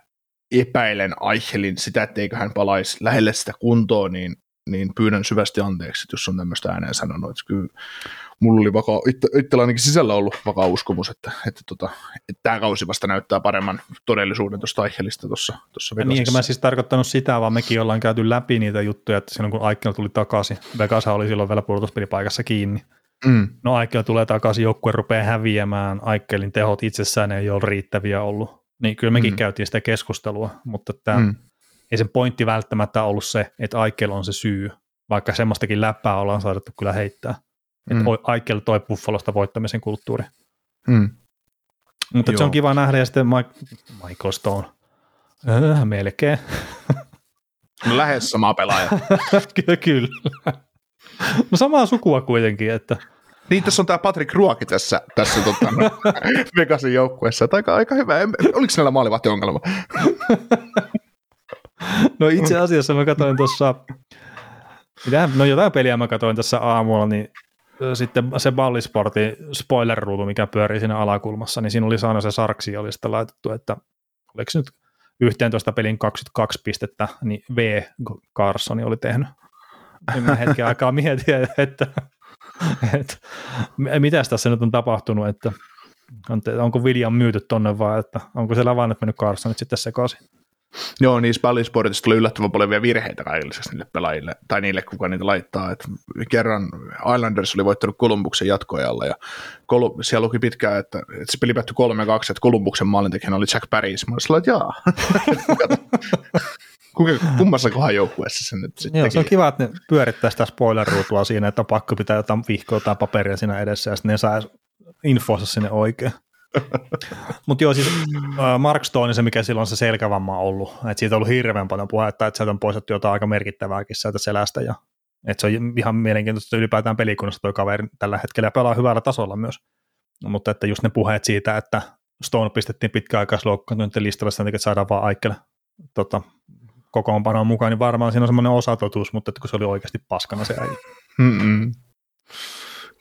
S4: epäilen Eichelin sitä, etteikö hän palaisi lähelle sitä kuntoa, niin niin pyydän syvästi anteeksi, jos on tämmöistä ääneen sanonut. Että kyllä mulla oli vakaa, itse, itsellä ainakin sisällä ollut vakaa uskomus, että, että, tota, että tämä kausi vasta näyttää paremman todellisuuden tuosta Aichelista tuossa, tuossa
S3: Niin, eikä mä siis tarkoittanut sitä, vaan mekin ollaan käyty läpi niitä juttuja, että silloin kun Aikel tuli takaisin, Vegas oli silloin vielä puolustuspelipaikassa kiinni. Mm. No Aikel tulee takaisin, joukkue rupeaa häviämään, Aikelin tehot itsessään ei ole riittäviä ollut. Niin kyllä mekin mm. käytiin sitä keskustelua, mutta tämä mm ei sen pointti välttämättä ollut se, että Aikel on se syy, vaikka semmoistakin läppää ollaan saatu kyllä heittää. Mm. Että Aikel toi Buffalosta voittamisen kulttuuri. Mm. Mutta se on kiva nähdä, ja sitten Mike, Michael Stone, äh, melkein.
S4: No lähes sama pelaaja. (laughs)
S3: kyllä, kyllä. No samaa sukua kuitenkin, että
S4: niin, tässä on tämä Patrick Ruoki tässä, tässä tota, (laughs) Vegasin joukkueessa. Aika, aika hyvä. Oliko näillä maalivahtiongelma? (laughs)
S3: No itse asiassa mä katsoin tuossa, no jotain peliä mä katsoin tässä aamulla, niin sitten se Ballisportin spoiler-ruutu, mikä pyörii siinä alakulmassa, niin siinä oli saanut se Sarksi oli sitten laitettu, että oliko se nyt 11 pelin 22 pistettä, niin V. Carsoni oli tehnyt. Niin mä hetken aikaa mietin, että, että, että mitä tässä nyt on tapahtunut, että onko William myyty tonne vai että onko siellä vaan nyt mennyt Carsonit sitten sekaisin.
S4: Joo, niin Spallisportissa tuli yllättävän paljon vielä virheitä kaikille niille pelaajille, tai niille, kuka niitä laittaa. Et kerran Islanders oli voittanut Kolumbuksen jatkoajalla, ja Kol- siellä luki pitkään, että, että se peli päättyi 3-2, että Kolumbuksen maalintekijänä oli Jack Paris. Mä olin että jaa. (laughs) Kuka, kummassa kohan joukkueessa se nyt sitten
S3: Joo, se on kiva, että ne pyörittää sitä spoiler-ruutua siinä, että on pakko pitää jotain vihkoa tai paperia siinä edessä, ja sitten ne saa infossa sinne oikein. Mutta joo, siis Mark Stone, se mikä silloin se selkävamma ollut, että siitä on ollut hirveän paljon puhetta, että sieltä on poistettu jotain aika merkittävääkin sieltä selästä, ja että se on ihan mielenkiintoista ylipäätään pelikunnassa tuo kaveri tällä hetkellä ja pelaa hyvällä tasolla myös. Mutta että just ne puheet siitä, että Stone pistettiin pitkäaikaisloukkaantuneiden listalle sen että saadaan vaan Aikele tota, kokoonpanoon mukaan, niin varmaan siinä on semmoinen osatotuus, mutta että kun se oli oikeasti paskana se äijä.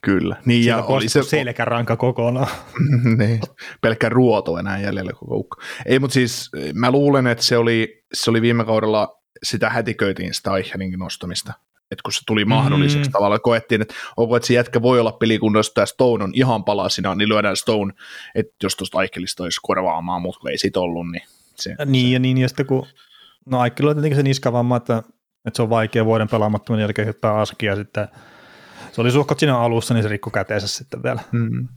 S4: Kyllä. Niin,
S3: Siinä
S4: ja oli se,
S3: selkäranka kokonaan. (laughs)
S4: niin, pelkkä ruoto enää jäljellä koko ukko. Ei, mutta siis mä luulen, että se oli, se oli viime kaudella, sitä hätiköitiin sitä Eichelinkin nostamista. Että kun se tuli mahdolliseksi mm. tavallaan, koettiin, että onko, että se jätkä voi olla pelikunnossa, ja Stone on ihan palasina, niin lyödään Stone, että jos tuosta Eichelistä olisi korvaamaan, mutta kun ei sit ollut, niin se.
S3: Niin
S4: se.
S3: ja niin, ja sitten kun, no Aikkelu on tietenkin se niskavamma, että, että se on vaikea vuoden pelaamattoman jälkeen hyppää askia, sitten se oli suhkot siinä alussa, niin se rikko käteensä sitten vielä.
S4: Mm.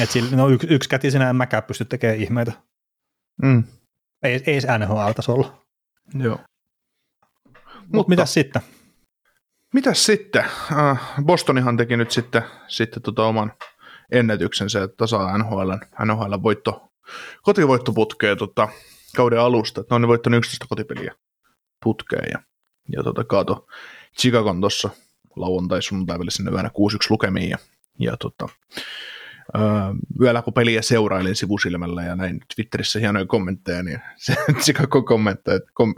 S3: Et sillä, no yksi, yksi kätisenä en mäkään pysty tekemään ihmeitä.
S4: Mm.
S3: Ei, ei edes NHL-tasolla.
S4: Joo.
S3: Mutta mitä sitten?
S4: Mitäs sitten? Äh, Bostonihan teki nyt sitten, sitten tota oman ennätyksensä, että tasaa NHL, NHL voitto, kotivoittoputkeen tota, kauden alusta. Että ne on ne voittanut 11 kotipeliä putkeen ja, ja tota, kaato Chicagon tuossa lauantai sunnuntai välisenä yönä 6-1 lukemiin ja, ja tota, öö, yöllä kun peliä seurailin sivusilmällä ja näin Twitterissä hienoja kommentteja, niin se (laughs) Chicago kommentteja, kom,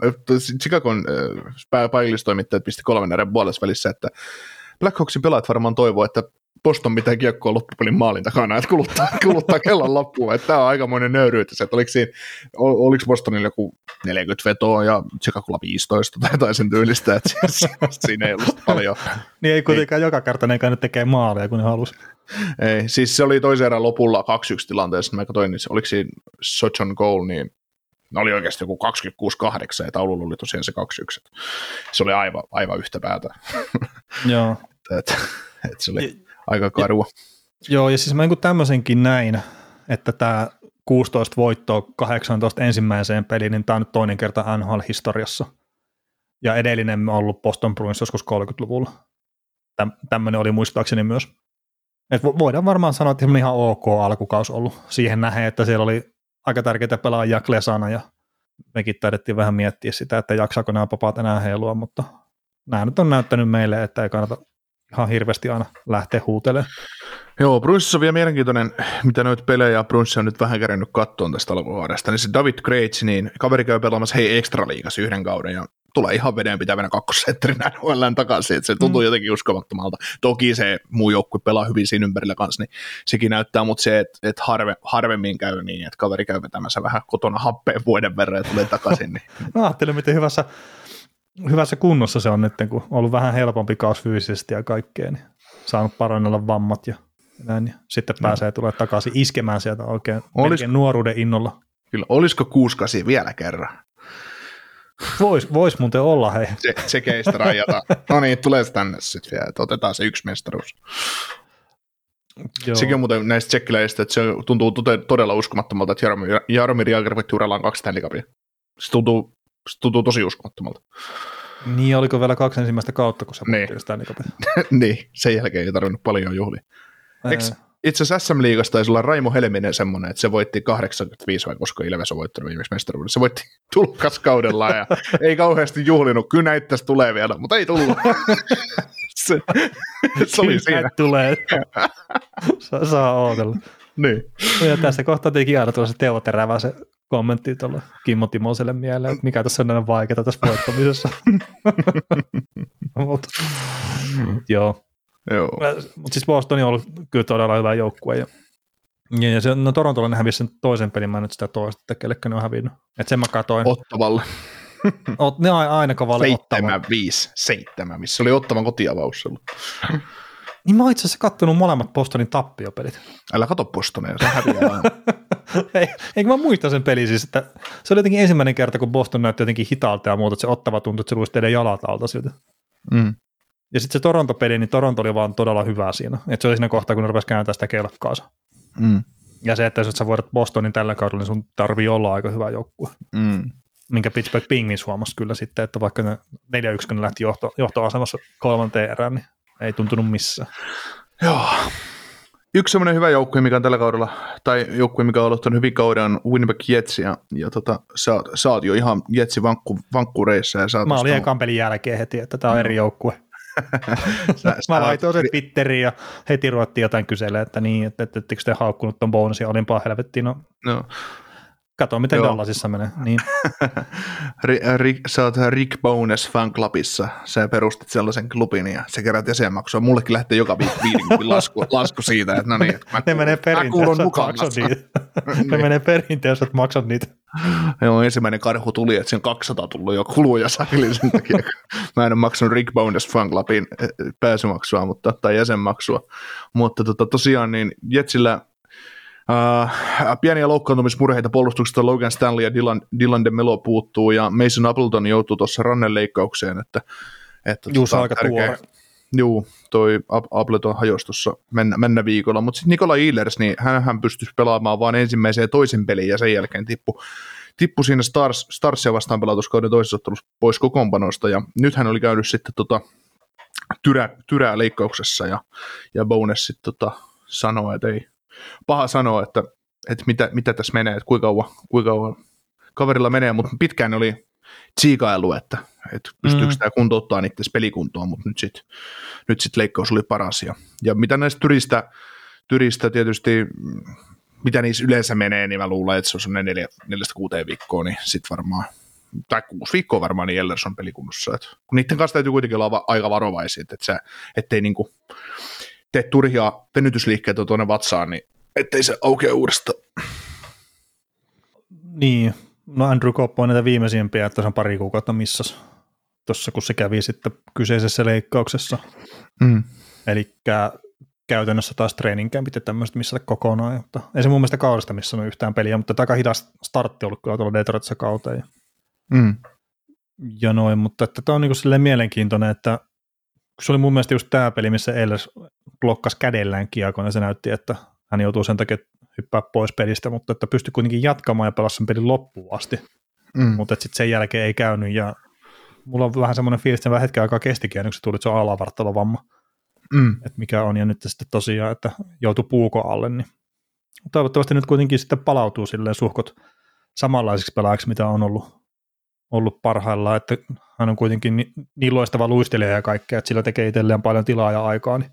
S4: Chicagon äh, paikallistoimittajat pisti kolmen erän puolessa välissä, että Blackhawksin pelaajat varmaan toivoo, että Boston pitää kiekkoa loppupelin maalin takana, että kuluttaa, (laughs) kuluttaa kellon loppuun. Että tämä on aikamoinen nöyryytys, että oliko, siinä, ol, oliko Bostonilla joku 40 vetoa ja Chicagolla 15 tai jotain sen tyylistä, että (laughs) siinä ei ollut paljon.
S3: niin ei kuitenkaan ei. joka kerta ne nyt tekee maaleja, kun ne halusi.
S4: Ei, siis se oli toisen erän lopulla 2-1 tilanteessa, mä katsoin, niin oliko siinä Sochon goal, niin ne oli oikeasti joku 26-8 ja taululla oli tosiaan se 2-1. Se oli aivan, aivan yhtä päätä.
S3: Joo. (laughs)
S4: että, että se oli aika karua.
S3: Ja, joo, ja siis mä niin tämmöisenkin näin, että tämä 16 voittoa 18 ensimmäiseen peliin, niin tämä on nyt toinen kerta NHL-historiassa. Ja edellinen on ollut Boston Bruins joskus 30-luvulla. Täm, tämmöinen oli muistaakseni myös. Et voidaan varmaan sanoa, että ihan ok alkukaus ollut siihen nähden, että siellä oli aika tärkeitä pelaajia Klesana ja mekin taidettiin vähän miettiä sitä, että jaksaako nämä papat enää heilua, mutta nämä nyt on näyttänyt meille, että ei kannata ihan hirveästi aina lähteä huutelemaan.
S4: Joo, Brunsissa on vielä mielenkiintoinen, mitä noita pelejä Brunsissa on nyt vähän kerennyt kattoon tästä alkuvuodesta, niin se David Kreitz, niin kaveri käy pelaamassa hei ekstra liigas yhden kauden ja tulee ihan vedenpitävänä kakkosetterinä (laughs) NHLn takaisin, että se tuntuu mm. jotenkin uskomattomalta. Toki se muu joukkue pelaa hyvin siinä ympärillä kanssa, niin sekin näyttää, mutta se, että et harve, harvemmin käy niin, että kaveri käy vetämässä vähän kotona happeen vuoden verran ja tulee takaisin. Niin. (laughs)
S3: no, ajattelin, miten hyvässä hyvässä kunnossa se on nyt, kun on ollut vähän helpompi kaus fyysisesti ja kaikkea, niin saanut parannella vammat ja näin, niin sitten no. pääsee tulee takaisin iskemään sieltä oikein Olis... nuoruuden innolla.
S4: Kyllä, olisiko 68 vielä kerran?
S3: Vois, vois muuten olla, hei.
S4: Se, se keistä rajata. no niin, tulee se tänne sitten vielä, että otetaan se yksi mestaruus. Joo. Sekin on muuten näistä tsekkiläisistä, että se tuntuu todella uskomattomalta, että Jaromir, Jaromir Jagr voitti urallaan kaksi Stanley Se tuntuu se tuntuu tosi uskomattomalta.
S3: Niin, oliko vielä kaksi ensimmäistä kautta, kun se niin. sitä niin, (laughs)
S4: niin, sen jälkeen ei tarvinnut paljon juhlia. Eikö, itse asiassa SM-liigasta taisi olla Raimo Helminen semmoinen, että se voitti 85 vai koska Ilves on voittanut viimeksi mestaruuden. Se voitti (laughs) tulkaskaudella ja ei kauheasti juhlinut. Kyllä näitä tästä tulee vielä, mutta ei tullut. (laughs)
S3: se, se oli siinä. tulee. Saa, saa ootella.
S4: Niin.
S3: Ja tässä kohtaa tietenkin aina tuolla se Teo Terävä se kommentti tuolla Kimmo Timoselle mieleen, että mikä tässä on näin vaikeaa tässä voittamisessa. (laughs) Mutta joo.
S4: joo.
S3: Mutta siis Boston on ollut kyllä todella hyvä joukkue. Ja, ja, ja se, no Torontolla ne hävisi sen toisen pelin, mä nyt sitä toista, että kellekään ne on hävinnyt. Että sen mä katoin.
S4: Ottavalle.
S3: Ot, ne aina kovalle
S4: Seitsemän, viisi, seitsemän, missä oli Ottavan kotiavaus
S3: niin mä oon itse asiassa kattonut molemmat Bostonin tappiopelit.
S4: Älä katso Bostonia, se häviää (laughs)
S3: Ei, eikö mä muista sen pelin siis, että se oli jotenkin ensimmäinen kerta, kun Boston näytti jotenkin hitaalta ja muuta, että se ottava tuntui, että se luisi teidän jalat alta siltä.
S4: Mm.
S3: Ja sitten se Toronto-peli, niin Toronto oli vaan todella hyvä siinä. Että se oli siinä kohtaa, kun ne rupesi kääntää sitä kelkkaansa.
S4: Mm.
S3: Ja se, että jos sä voidat Bostonin tällä kaudella, niin sun tarvii olla aika hyvä joukkue.
S4: Mm.
S3: Minkä Pittsburgh Penguins huomasi kyllä sitten, että vaikka ne 4-1, kun ne lähti johto, johtoasemassa kolmanteen erään, niin ei tuntunut missään.
S4: Joo. Yksi semmoinen hyvä joukkue, mikä on tällä kaudella, tai joukkue, mikä on aloittanut hyvin kauden, on Winnipeg Jets, ja, ja tota, sä, sä oot jo ihan Jetsi vankku, vankkureissa. Ja
S3: Mä olin ekan pelin jälkeen heti, että tämä on no. eri joukkue. (laughs) sä, mä laitoin sen Twitteriin ja heti ruvettiin jotain kyselemään, että niin, että, että te haukkunut ton bonusin, olimpaa helvettiin, no, no Kato, miten Joo. Dallasissa menee. Niin. (laughs)
S4: Rick, sä oot Rick Bones fanclubissa. Sä perustit sellaisen klubin ja sä kerät jäsenmaksua. Mullekin lähtee joka (laughs) viikko lasku, lasku siitä, että no niin, että
S3: mä, ne menee perinteessä, maksat niitä. (laughs) niin. Ne menee perinteessä, että maksat niitä.
S4: Joo, ensimmäinen karhu tuli, että sen 200 tullut jo kuluja sakilin sen takia. Mä en ole maksanut Rick Bones fanclubin eh, pääsymaksua mutta, tai jäsenmaksua. Mutta tota, tosiaan niin Jetsillä Uh, pieniä loukkaantumismurheita puolustuksesta Logan Stanley ja Dylan, Dylan de Melo puuttuu ja Mason Appleton joutuu tuossa rannenleikkaukseen, että,
S3: että Juu, tota, aika tuore.
S4: Juu, toi Appleton hajosi tuossa mennä, mennä viikolla, mutta sitten Nikola Eilers, niin hän, hän pystyisi pelaamaan vain ensimmäisen ja toisen pelin ja sen jälkeen tippu, tippu siinä Stars, Starsia vastaan pelatuskauden toisessa ottelussa pois kokoonpanosta ja nyt hän oli käynyt sitten tota, tyrä, tyrää leikkauksessa ja, ja Bones sitten tota, sanoi, että ei, paha sanoa, että, että mitä, mitä tässä menee, että kuinka kauan, kuinka kauan kaverilla menee, mutta pitkään oli tsiikailu, että, että pystyykö mm. tämä kuntouttaa niiden pelikuntoon, mutta nyt sitten nyt sit leikkaus oli paras. Ja, ja mitä näistä tyristä, tyristä tietysti, mitä niissä yleensä menee, niin mä luulen, että se on semmoinen neljä, neljästä kuuteen viikkoa, niin sitten varmaan, tai kuusi viikkoa varmaan, niin Ellers on pelikunnossa. Et, kun niiden kanssa täytyy kuitenkin olla aika varovaisia, että sä, ettei niinku, tee turhia venytysliikkeitä tuonne vatsaan, niin ettei se aukea uudestaan.
S3: Niin, no Andrew Kopp on näitä viimeisimpiä, että se on pari kuukautta missas tuossa, kun se kävi sitten kyseisessä leikkauksessa. Mm. Eli käytännössä taas treeninkämpit ja tämmöistä missä kokonaan. Mutta ei se mun mielestä kaudesta missä on yhtään peliä, mutta aika hidas startti ollut kyllä tuolla Detroitissa kauteen. Mm. Ja noin, mutta että tämä on niin kuin mielenkiintoinen, että se oli mun mielestä just tämä peli, missä Ehlers blokkasi kädellään kiekon ja se näytti, että hän joutuu sen takia hyppää pois pelistä, mutta että pystyi kuitenkin jatkamaan ja pelasi sen pelin loppuun asti. Mm. Mutta sitten sen jälkeen ei käynyt ja mulla on vähän semmoinen fiilis, että hetken aikaa kestikin, kun se tuli, että se on alavartalovamma. Mm. Että mikä on, ja nyt sitten tosiaan, että joutui puuko alle, niin toivottavasti nyt kuitenkin sitten palautuu silleen suhkot samanlaisiksi pelaajaksi, mitä on ollut, ollut parhaillaan, että hän on kuitenkin niin, niin loistava luistelija ja kaikkea, että sillä tekee itselleen paljon tilaa ja aikaa, niin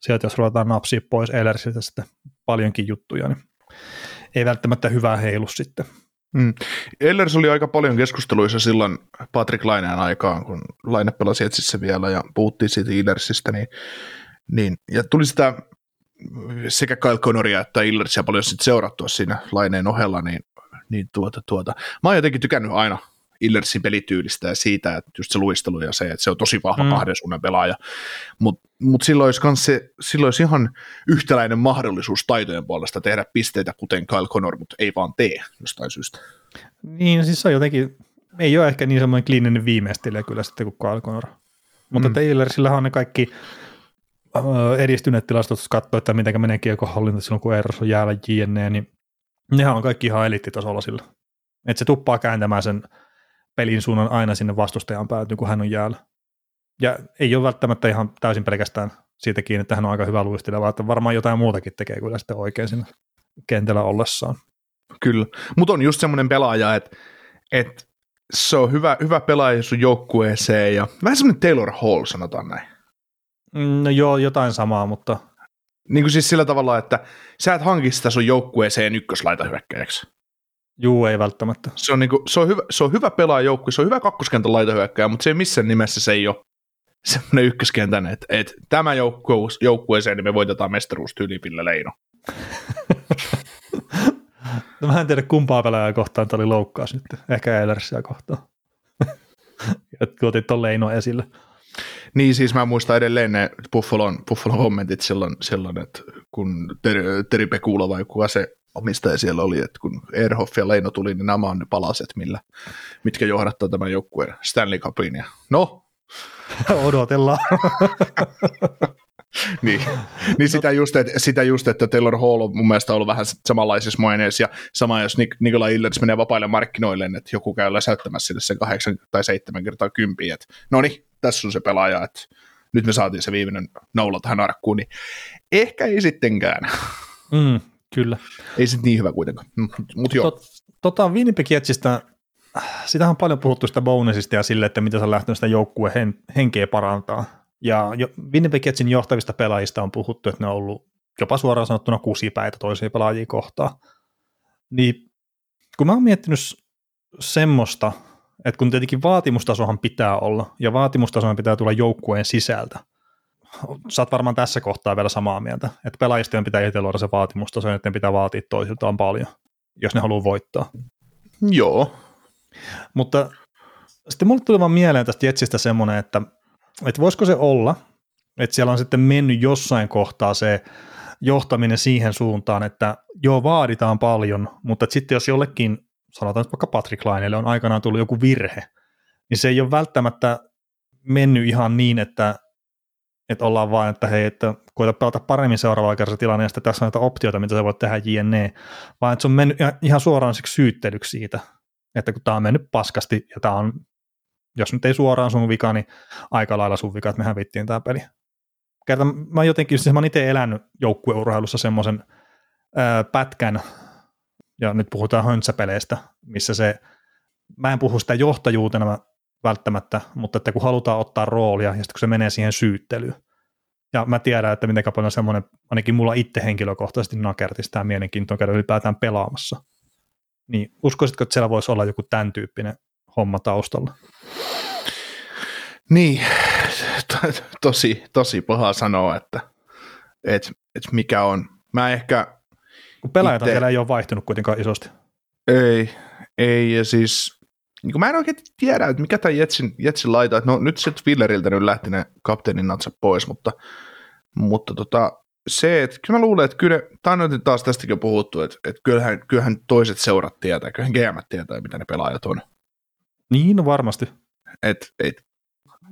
S3: sieltä jos ruvetaan napsia pois Eilersiltä sitten paljonkin juttuja, niin ei välttämättä hyvää heilu sitten.
S4: Mm. Ehlers oli aika paljon keskusteluissa silloin Patrick Laineen aikaan, kun Laine pelasi etsissä vielä ja puhuttiin siitä Ehlersistä, niin, niin, ja tuli sitä sekä Kyle Connoria että Illersia paljon sitten seurattua siinä Laineen ohella, niin, niin tuota, tuota. Mä oon jotenkin tykännyt aina Illersin pelityylistä ja siitä, että just se luistelu ja se, että se on tosi vahva mm. kahden suunnan pelaaja. Mutta mut silloin, olisi se, silloin olisi ihan yhtäläinen mahdollisuus taitojen puolesta tehdä pisteitä, kuten Kyle Connor, mutta ei vaan tee jostain syystä.
S3: Niin, siis se on jotenkin, ei ole ehkä niin semmoinen kliininen viimeistelijä kyllä sitten kuin Kyle Connor. Mutta mm. Taylorsilla on ne kaikki edistyneet tilastot, jos katsoo, että miten menee kiekohallinta silloin, kun Eros on jäällä JNE, niin nehän on kaikki ihan eliittitasolla sillä. Että se tuppaa kääntämään sen pelin suunnan aina sinne vastustajan päätyy, kun hän on jäällä. Ja ei ole välttämättä ihan täysin pelkästään siitä kiinni, että hän on aika hyvä luistelija, vaan että varmaan jotain muutakin tekee kyllä sitten oikein siinä kentällä ollessaan.
S4: Kyllä, mutta on just semmoinen pelaaja, että, että se on hyvä, hyvä pelaaja sun joukkueeseen ja vähän semmoinen Taylor Hall, sanotaan näin.
S3: Mm, no joo, jotain samaa, mutta...
S4: Niin kuin siis sillä tavalla, että sä et hanki sitä sun joukkueeseen ykköslaita hyökkäjäksi.
S3: Juu, ei välttämättä.
S4: Se on, niinku, se on, hyvä, se on hyvä pelaajoukku, se on hyvä kakkoskentän laitahyökkäjä, mutta se ei missään nimessä se ei ole semmoinen ykköskentän, että, että tämä joukkue, joukkueeseen niin me voitetaan mestaruus tyylipillä Leino. (laughs)
S3: no mä en tiedä kumpaa pelaajaa kohtaan tämä oli loukkaus nyt, ehkä Eilersia kohtaan. (laughs) että otit tuon Leino esille.
S4: Niin, siis mä muistan edelleen ne Buffalon, Buffalon kommentit silloin, silloin että kun Teri, Teri Pekula vai kuka se omistaja siellä oli, että kun Erhoff ja Leino tuli, niin nämä on ne palaset, millä, mitkä johdattaa tämän joukkueen Stanley Cupin. Ja no, (laughs)
S3: Odotellaan. (laughs)
S4: niin, niin sitä, just, että, sitä just, että Taylor Hall on mun mielestä ollut vähän samanlaisissa maineissa, ja sama jos Nik- Nikola Illers menee vapaille markkinoille, että joku käy läsäyttämässä sille sen kahdeksan tai seitsemän kertaa kympiä, että no niin, tässä on se pelaaja, että nyt me saatiin se viimeinen noula tähän arkkuun, niin ehkä ei sittenkään.
S3: Mm, Kyllä.
S4: Ei se niin hyvä kuitenkaan, mutta joo. Tot,
S3: tota, Winnipeg Jetsistä, sitähän on paljon puhuttu sitä bonusista ja sille, että mitä se on lähtenyt sitä joukkueen hen, henkeä parantaa. Ja jo, Winnipeg Jetsin johtavista pelaajista on puhuttu, että ne on ollut jopa suoraan sanottuna kusipäitä toisia pelaajia kohtaan. Niin kun mä oon miettinyt semmoista, että kun tietenkin vaatimustasohan pitää olla, ja vaatimustasohan pitää tulla joukkueen sisältä, sä oot varmaan tässä kohtaa vielä samaa mieltä, että pelaajista pitää itse luoda se vaatimustaso, että ne pitää vaatia toisiltaan paljon, jos ne haluaa voittaa.
S4: Joo.
S3: Mutta sitten mulle tuli vaan mieleen tästä Jetsistä semmoinen, että, että voisiko se olla, että siellä on sitten mennyt jossain kohtaa se johtaminen siihen suuntaan, että joo, vaaditaan paljon, mutta sitten jos jollekin, sanotaan että vaikka Patrick Lainelle on aikanaan tullut joku virhe, niin se ei ole välttämättä mennyt ihan niin, että, että ollaan vain, että hei, että koita pelata paremmin seuraavalla kerralla tilanne, ja sitten tässä on näitä optioita, mitä sä voit tehdä jne, vaan että se on mennyt ihan suoraan siksi syyttelyksi siitä, että kun tämä on mennyt paskasti, ja tämä on, jos nyt ei suoraan sun vika, niin aika lailla sun vika, että me hävittiin tämä peli. Kerta mä jotenkin, siis mä oon itse elänyt joukkueurheilussa semmoisen pätkän, ja nyt puhutaan höntsäpeleistä, missä se, mä en puhu sitä johtajuutena välttämättä, mutta että kun halutaan ottaa roolia, ja sitten kun se menee siihen syyttelyyn, ja mä tiedän, että miten paljon semmoinen, ainakin mulla itse henkilökohtaisesti nakerti sitä mielenkiintoa käydä ylipäätään pelaamassa. Niin uskoisitko, että siellä voisi olla joku tämän tyyppinen homma taustalla?
S4: Niin, (laughs) tosi, tosi paha sanoa, että et, et mikä on. Mä ehkä...
S3: Kun pelaajat ite... siellä ei ole vaihtunut kuitenkaan isosti.
S4: Ei, ei ja siis niin mä en oikein tiedä, että mikä tämä Jetsin, Jetsin laita, että no nyt sitten Willeriltä nyt lähti ne kapteenin natsa pois, mutta, mutta tota, se, että kyllä mä luulen, että kyllä, tämä on taas tästäkin jo puhuttu, että, että kyllähän, kyllähän toiset seurat tietää, kyllähän GM tietää, mitä ne pelaajat on.
S3: Niin, no varmasti.
S4: Et, et,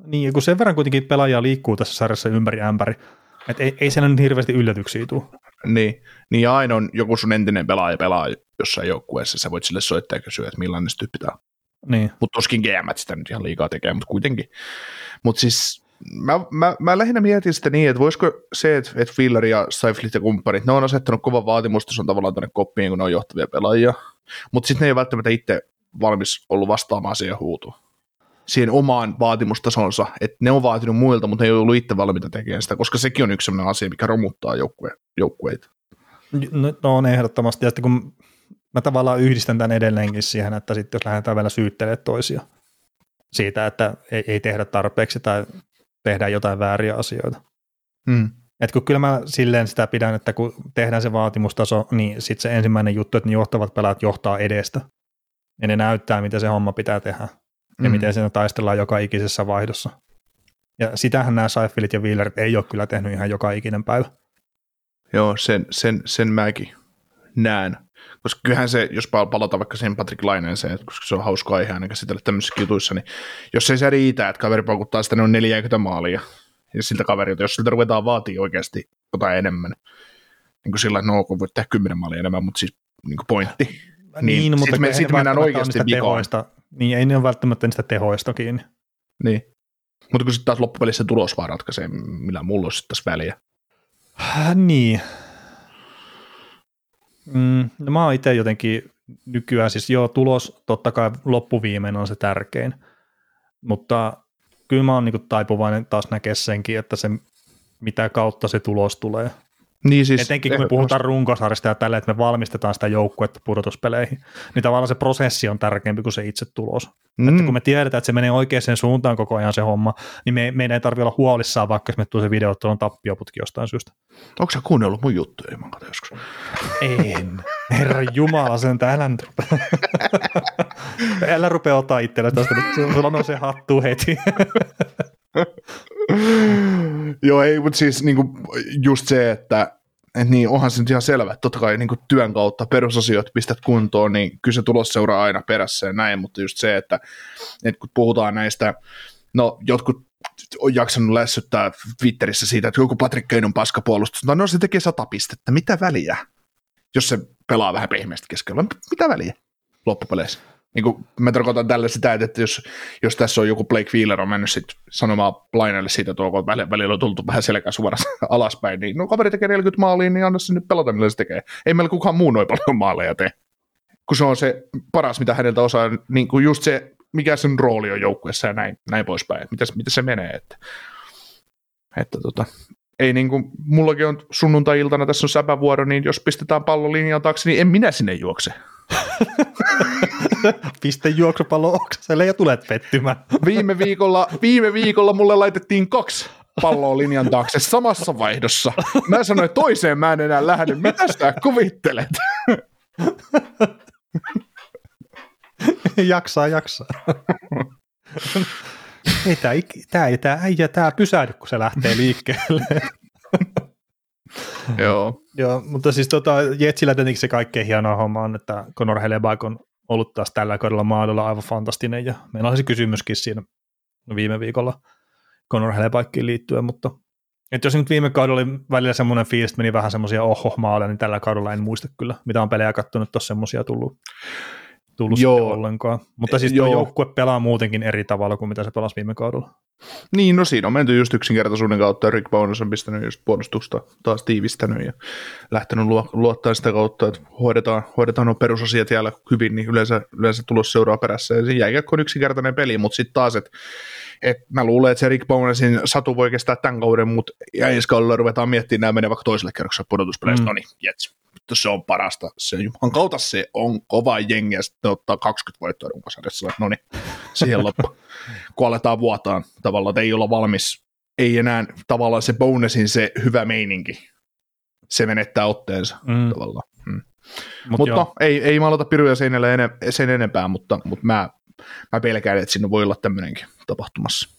S3: niin, kun sen verran kuitenkin pelaajia liikkuu tässä sarjassa ympäri ämpäri, että ei, ei siellä nyt hirveästi yllätyksiä tule.
S4: Niin, niin ja aina on joku sun entinen pelaaja pelaa jossain joukkueessa, sä voit sille soittaa ja kysyä, että millainen se tyyppi tämä
S3: niin.
S4: Mutta tuskin GM sitä nyt ihan liikaa tekee, mutta kuitenkin. Mutta siis mä, mä, mä lähinnä mietin sitä niin, että voisiko se, että, että Filler ja Seiflit ja kumppanit, ne on asettanut kovan vaatimustason tavallaan tuonne koppiin, kun ne on johtavia pelaajia, mutta sitten ne ei ole välttämättä itse valmis ollut vastaamaan siihen huutuun siihen omaan vaatimustasonsa, että ne on vaatinut muilta, mutta ne ei ollut itse valmiita tekemään sitä, koska sekin on yksi sellainen asia, mikä romuttaa joukkue, joukkueita.
S3: No, no on ehdottomasti, ja sitten kun mä tavallaan yhdistän tämän edelleenkin siihen, että sitten jos lähdetään vielä syyttelemään toisia siitä, että ei, ei tehdä tarpeeksi tai tehdään jotain vääriä asioita.
S4: Hmm.
S3: Et kun kyllä mä silleen sitä pidän, että kun tehdään se vaatimustaso, niin sitten se ensimmäinen juttu, että ne johtavat pelaat johtaa edestä. Ja ne näyttää, miten se homma pitää tehdä ja mm. miten siinä taistellaan joka ikisessä vaihdossa. Ja sitähän nämä Seifelit ja Wheelerit ei ole kyllä tehnyt ihan joka ikinen päivä.
S4: Joo, sen, sen, sen mäkin näen. Koska kyllähän se, jos palataan vaikka siihen Patrick Laineeseen, koska se on hauska aihe aina käsitellä tämmöisissä jutuissa, niin jos ei se riitä, että kaveri paukuttaa sitä on 40 maalia, ja siltä kaverilta, jos siltä ruvetaan vaatii oikeasti jotain enemmän, niin kuin sillä, että no, kun voit tehdä 10 maalia enemmän, mutta siis niin kuin pointti.
S3: Niin, niin mutta sitten me, sit mennään oikeasti tehoista, Niin, ei ne ole välttämättä niistä tehoista kiinni.
S4: Niin. Mutta kun sitten taas loppupelissä tulos vaan ratkaisee, millä mulla olisi tässä väliä.
S3: Äh, niin. Mm, no mä oon itse jotenkin nykyään, siis joo, tulos totta kai loppuviimein on se tärkein, mutta kyllä mä oon niin taipuvainen taas näkee senkin, että se mitä kautta se tulos tulee.
S4: Niin siis,
S3: Etenkin kun me puhutaan runkosarjasta ja tällä, että me valmistetaan sitä joukkuetta pudotuspeleihin, niin tavallaan se prosessi on tärkeämpi kuin se itse tulos. Mm. Että kun me tiedetään, että se menee oikeaan suuntaan koko ajan se homma, niin me, meidän ei tarvitse olla huolissaan, vaikka jos me tulee se videottelun tappioputki jostain syystä.
S4: Onko sä kuunnellut mun juttuja, mä joskus?
S3: En. Herra Jumala, sen älä nyt rupea. (laughs) älä rupea ottaa itselle tästä, sulla on se hattu heti. (laughs) (laughs)
S4: Joo, ei, mutta siis niinku, just se, että et niin onhan se nyt ihan selvä, että totta kai niin työn kautta perusasioita pistät kuntoon, niin kyllä se tulos seuraa aina perässä ja näin, mutta just se, että, että kun puhutaan näistä, no jotkut on jaksanut lässyttää Twitterissä siitä, että joku Patrick Kane on paskapuolustus, no, no se tekee sata pistettä, mitä väliä, jos se pelaa vähän pehmeästi keskellä, mitä väliä loppupeleissä? Niin kuin, mä tarkoitan tällä sitä, että jos, jos tässä on joku Blake Wheeler on mennyt sit sanomaan Lainelle siitä, että kun välillä on tultu vähän selkä suorassa (laughs) alaspäin, niin no kaveri tekee 40 maalia, niin anna se nyt pelata, millä se tekee. Ei meillä kukaan muu noin paljon maaleja tee. Kun se on se paras, mitä häneltä osaa, niin kuin just se, mikä sen rooli on joukkueessa ja näin, näin poispäin, miten, miten se menee. Että. Että tota, ei niin kuin, mullakin on sunnuntai-iltana, tässä on säpävuoro, niin jos pistetään pallo linjan taakse, niin en minä sinne juokse. (laughs)
S3: Piste juoksupallo oksaselle ja tulet pettymään.
S4: Viime viikolla, viime viikolla mulle laitettiin kaksi palloa linjan taakse samassa vaihdossa. Mä sanoin, että toiseen mä en enää lähde. Mitä sä kuvittelet? (laughs)
S3: jaksaa, jaksaa. ei tää, tää, tää äijä tää pysähdy, kun se lähtee liikkeelle. (laughs) (laughs)
S4: Joo.
S3: Joo, mutta siis tota, Jetsillä tietenkin se kaikkein hienoa homma on, että Conor Helleback on ollut taas tällä kaudella maadella aivan fantastinen, ja meillä on se kysymyskin siinä viime viikolla Conor Hellebackiin liittyen, mutta että jos nyt viime kaudella oli välillä semmoinen fiilis, että meni vähän semmoisia oho maaleja, niin tällä kaudella en muista kyllä, mitä on pelejä katsonut, että semmoisia tullut tullut Joo. ollenkaan. Mutta siis tuo joukkue pelaa muutenkin eri tavalla kuin mitä se pelasi viime kaudella.
S4: Niin, no siinä on menty just yksinkertaisuuden kautta. Rick Bowness on pistänyt just puolustusta taas tiivistänyt ja lähtenyt luottaa sitä kautta, että hoidetaan, hoidetaan nuo perusasiat jäällä hyvin, niin yleensä, yleensä tulos seuraa perässä. Ja se jääkiekko on yksinkertainen peli, mutta sitten taas, että et mä luulen, että se Rick Bownесsin satu voi kestää tämän kauden, mutta ja ensi kaudella ruvetaan miettimään nämä menee vaikka toiselle kerrokselle pudotuspeleistä. Mm. No niin, jets se on parasta. Se Jumalan kautta se on kova jengi ja sitten ottaa 20 voittoa runkosarjassa. No niin, siihen (laughs) loppu. Kun aletaan vuotaan tavallaan, että ei olla valmis, ei enää tavallaan se bonusin se hyvä meininki. Se menettää otteensa mm. tavallaan. Mm. Mut mutta no, ei, ei maalata piruja sen, sen enempää, mutta, mutta mä, mä pelkään, että siinä voi olla tämmöinenkin tapahtumassa.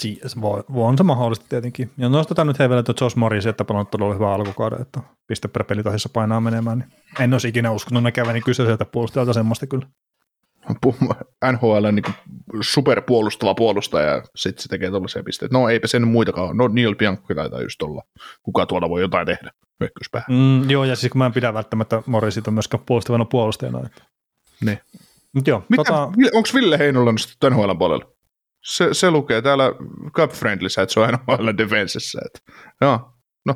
S3: Siis voi, on se mahdollista tietenkin. Ja nostetaan nyt hei vielä tuo Josh Morris, että pelannut todella hyvä alkukauden, että piste per pelitahdissa painaa menemään. Niin en olisi ikinä uskonut näkeväni kyseiseltä puolustajalta semmoista kyllä.
S4: NHL niin superpuolustava puolustaja ja sitten se tekee tuollaisia pisteitä. No eipä sen muitakaan No Neil Bianchi taitaa just olla. Kuka tuolla voi jotain tehdä?
S3: Mm, joo, ja siis kun mä en pidä välttämättä Morrisita myöskään puolustavana puolustajana. Että.
S4: Ne. Mut joo, Mitä, tota... Onko Ville Heinola nostettu NHL puolella? Se, se lukee täällä Cup Friendlyssä, että se on aina (laughs) vailla defensessä. Että, joo, no.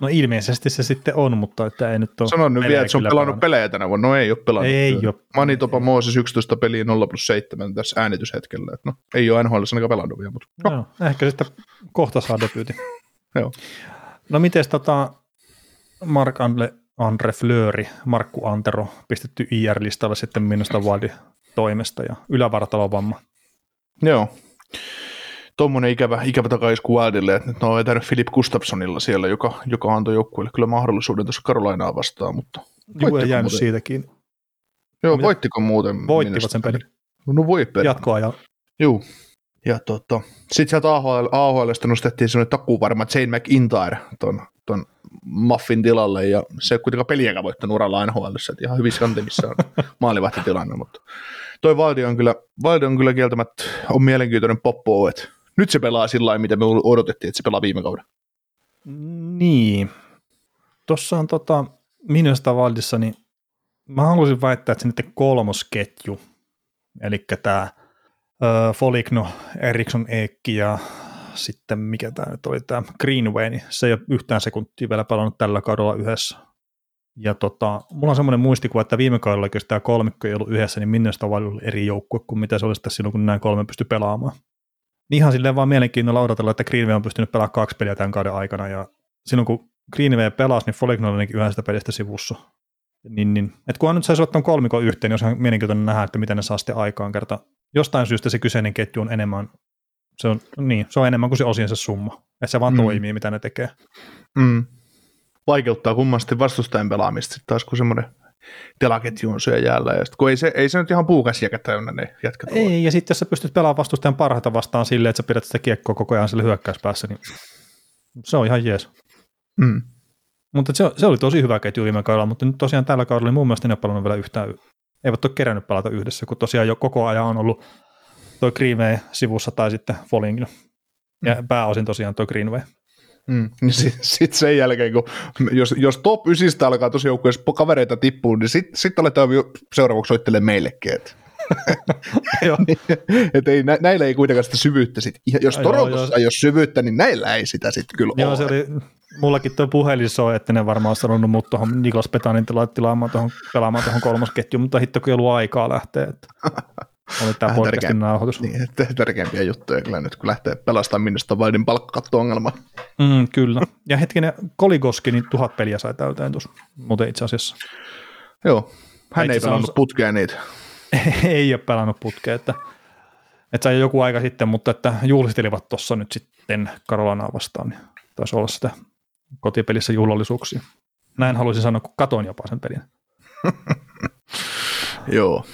S3: No ilmeisesti se sitten on, mutta että ei nyt ole
S4: Sanon nyt vielä, että se on pelannut pelannut. pelejä tänä vuonna. No ei ole pelannut.
S3: Ei ole.
S4: Manitopa Mooses 11 peliä 0 plus 7 tässä äänityshetkellä. Että no, ei ole NHL ainakaan pelannut vielä, mutta
S3: no. no. ehkä sitten kohta saa debyytin. (laughs)
S4: Joo.
S3: No miten tota Mark Andre, Andre Flööri, Markku Antero pistetty IR-listalle sitten minusta Wildin toimesta ja ylävartalovamma
S4: Joo. Tuommoinen ikävä, ikävä takaisku Wildille, että nyt ne on vetänyt Philip Gustafsonilla siellä, joka, joka antoi joukkueelle kyllä mahdollisuuden tuossa Karolainaa vastaan, mutta...
S3: Joo, ei jäänyt muuten? siitäkin.
S4: Joo, Mitä? voittiko muuten?
S3: Voittivat sen pelin.
S4: No voi pelin.
S3: Jatkoa
S4: Joo. Ja tota, sitten sieltä AHL, AHLista nostettiin semmoinen takuvarma Jane McIntyre ton, ton Muffin tilalle, ja se ei kuitenkaan peliäkään voittanut uralla NHL, että ihan hyvissä kantimissa on (laughs) maalivahtitilanne, mutta toi Valdi on kyllä, Valdi on kyllä kieltämättä on mielenkiintoinen poppo, että nyt se pelaa sillä lailla, mitä me odotettiin, että se pelaa viime kauden.
S3: Niin. Tuossa on tota, minusta Valdissa, niin mä haluaisin väittää, että se nyt kolmosketju, eli tämä Foligno, Eriksson Eekki ja sitten mikä tämä nyt oli, tämä Greenway, niin se ei ole yhtään sekuntia vielä pelannut tällä kaudella yhdessä. Ja tota, mulla on semmoinen muistikuva, että viime kaudella, jos tämä kolmikko ei ollut yhdessä, niin minne oli eri joukkue kuin mitä se olisi tässä silloin, kun nämä kolme pysty pelaamaan. Niin ihan silleen vaan mielenkiinnolla odotella, että Greenway on pystynyt pelaamaan kaksi peliä tämän kauden aikana, ja silloin kun Greenway pelasi, niin Foligno oli yhdessä pelistä sivussa. Niin, niin. Et kun on nyt saisi ottaa kolmikon yhteen, niin olisi ihan mielenkiintoinen nähdä, että miten ne saa sitten aikaan kerta. Jostain syystä se kyseinen ketju on enemmän, se on, niin, se on enemmän kuin se osiensa summa. Että se vaan mm. toimii, mitä ne tekee.
S4: Mm vaikeuttaa kummasti vastustajan pelaamista sitten taas, kun semmoinen telaketju on syö jäällä. Ja sit, kun ei se, ei se nyt ihan puukäsiäkä täynnä ne jätkät
S3: Ei, ja sitten jos sä pystyt pelaamaan vastustajan parhaita vastaan silleen, että sä pidät sitä kiekkoa koko ajan sille hyökkäyspäässä, niin se on ihan jees.
S4: Mm.
S3: Mutta se, se, oli tosi hyvä ketju viime kaudella, mutta nyt tosiaan tällä kaudella niin mun mielestä ne on pelannut vielä yhtään, eivät ole kerännyt pelata yhdessä, kun tosiaan jo koko ajan on ollut toi Greenway sivussa tai sitten Follingin. Ja mm. pääosin tosiaan toi Greenway.
S4: Mm. Niin sitten sit sen jälkeen, kun jos, jos top 9 alkaa tosi joukkueessa kavereita tippua, niin sitten sit aletaan seuraavaksi soittelemaan meillekin. Niin, et ei, nä, näillä ei kuitenkaan sitä syvyyttä sit. Jos Torontossa ei ole syvyyttä, niin näillä ei sitä sitten kyllä
S3: joo, ole. Se oli, mullakin tuo puhelin soi, että ne varmaan olisi sanonut mut tuohon Niklas Petanin tilaamaan tuohon pelaamaan tuohon kolmosketjuun, mutta hitto kun ei ollut aikaa lähteä. Että. Oli tämä podcastin
S4: tärkeä-
S3: nauhoitus.
S4: Niin, tärkeimpiä juttuja kyllä nyt, kun lähtee pelastamaan minusta Wildin palkkakatto-ongelma.
S3: Mm, kyllä. Ja hetkinen, Koligoski, niin tuhat peliä sai täyteen tuossa, muuten itse asiassa.
S4: Joo, hän
S3: Itse
S4: ei pelannut
S3: on-
S4: putkea niitä. (laughs)
S3: ei ole pelannut putkea, että, että sai joku aika sitten, mutta että juhlistelivat tuossa nyt sitten Karolanaa vastaan, niin taisi olla sitä kotipelissä juhlallisuuksia. Näin haluaisin sanoa, kun katoin jopa sen pelin. (laughs)
S4: Joo.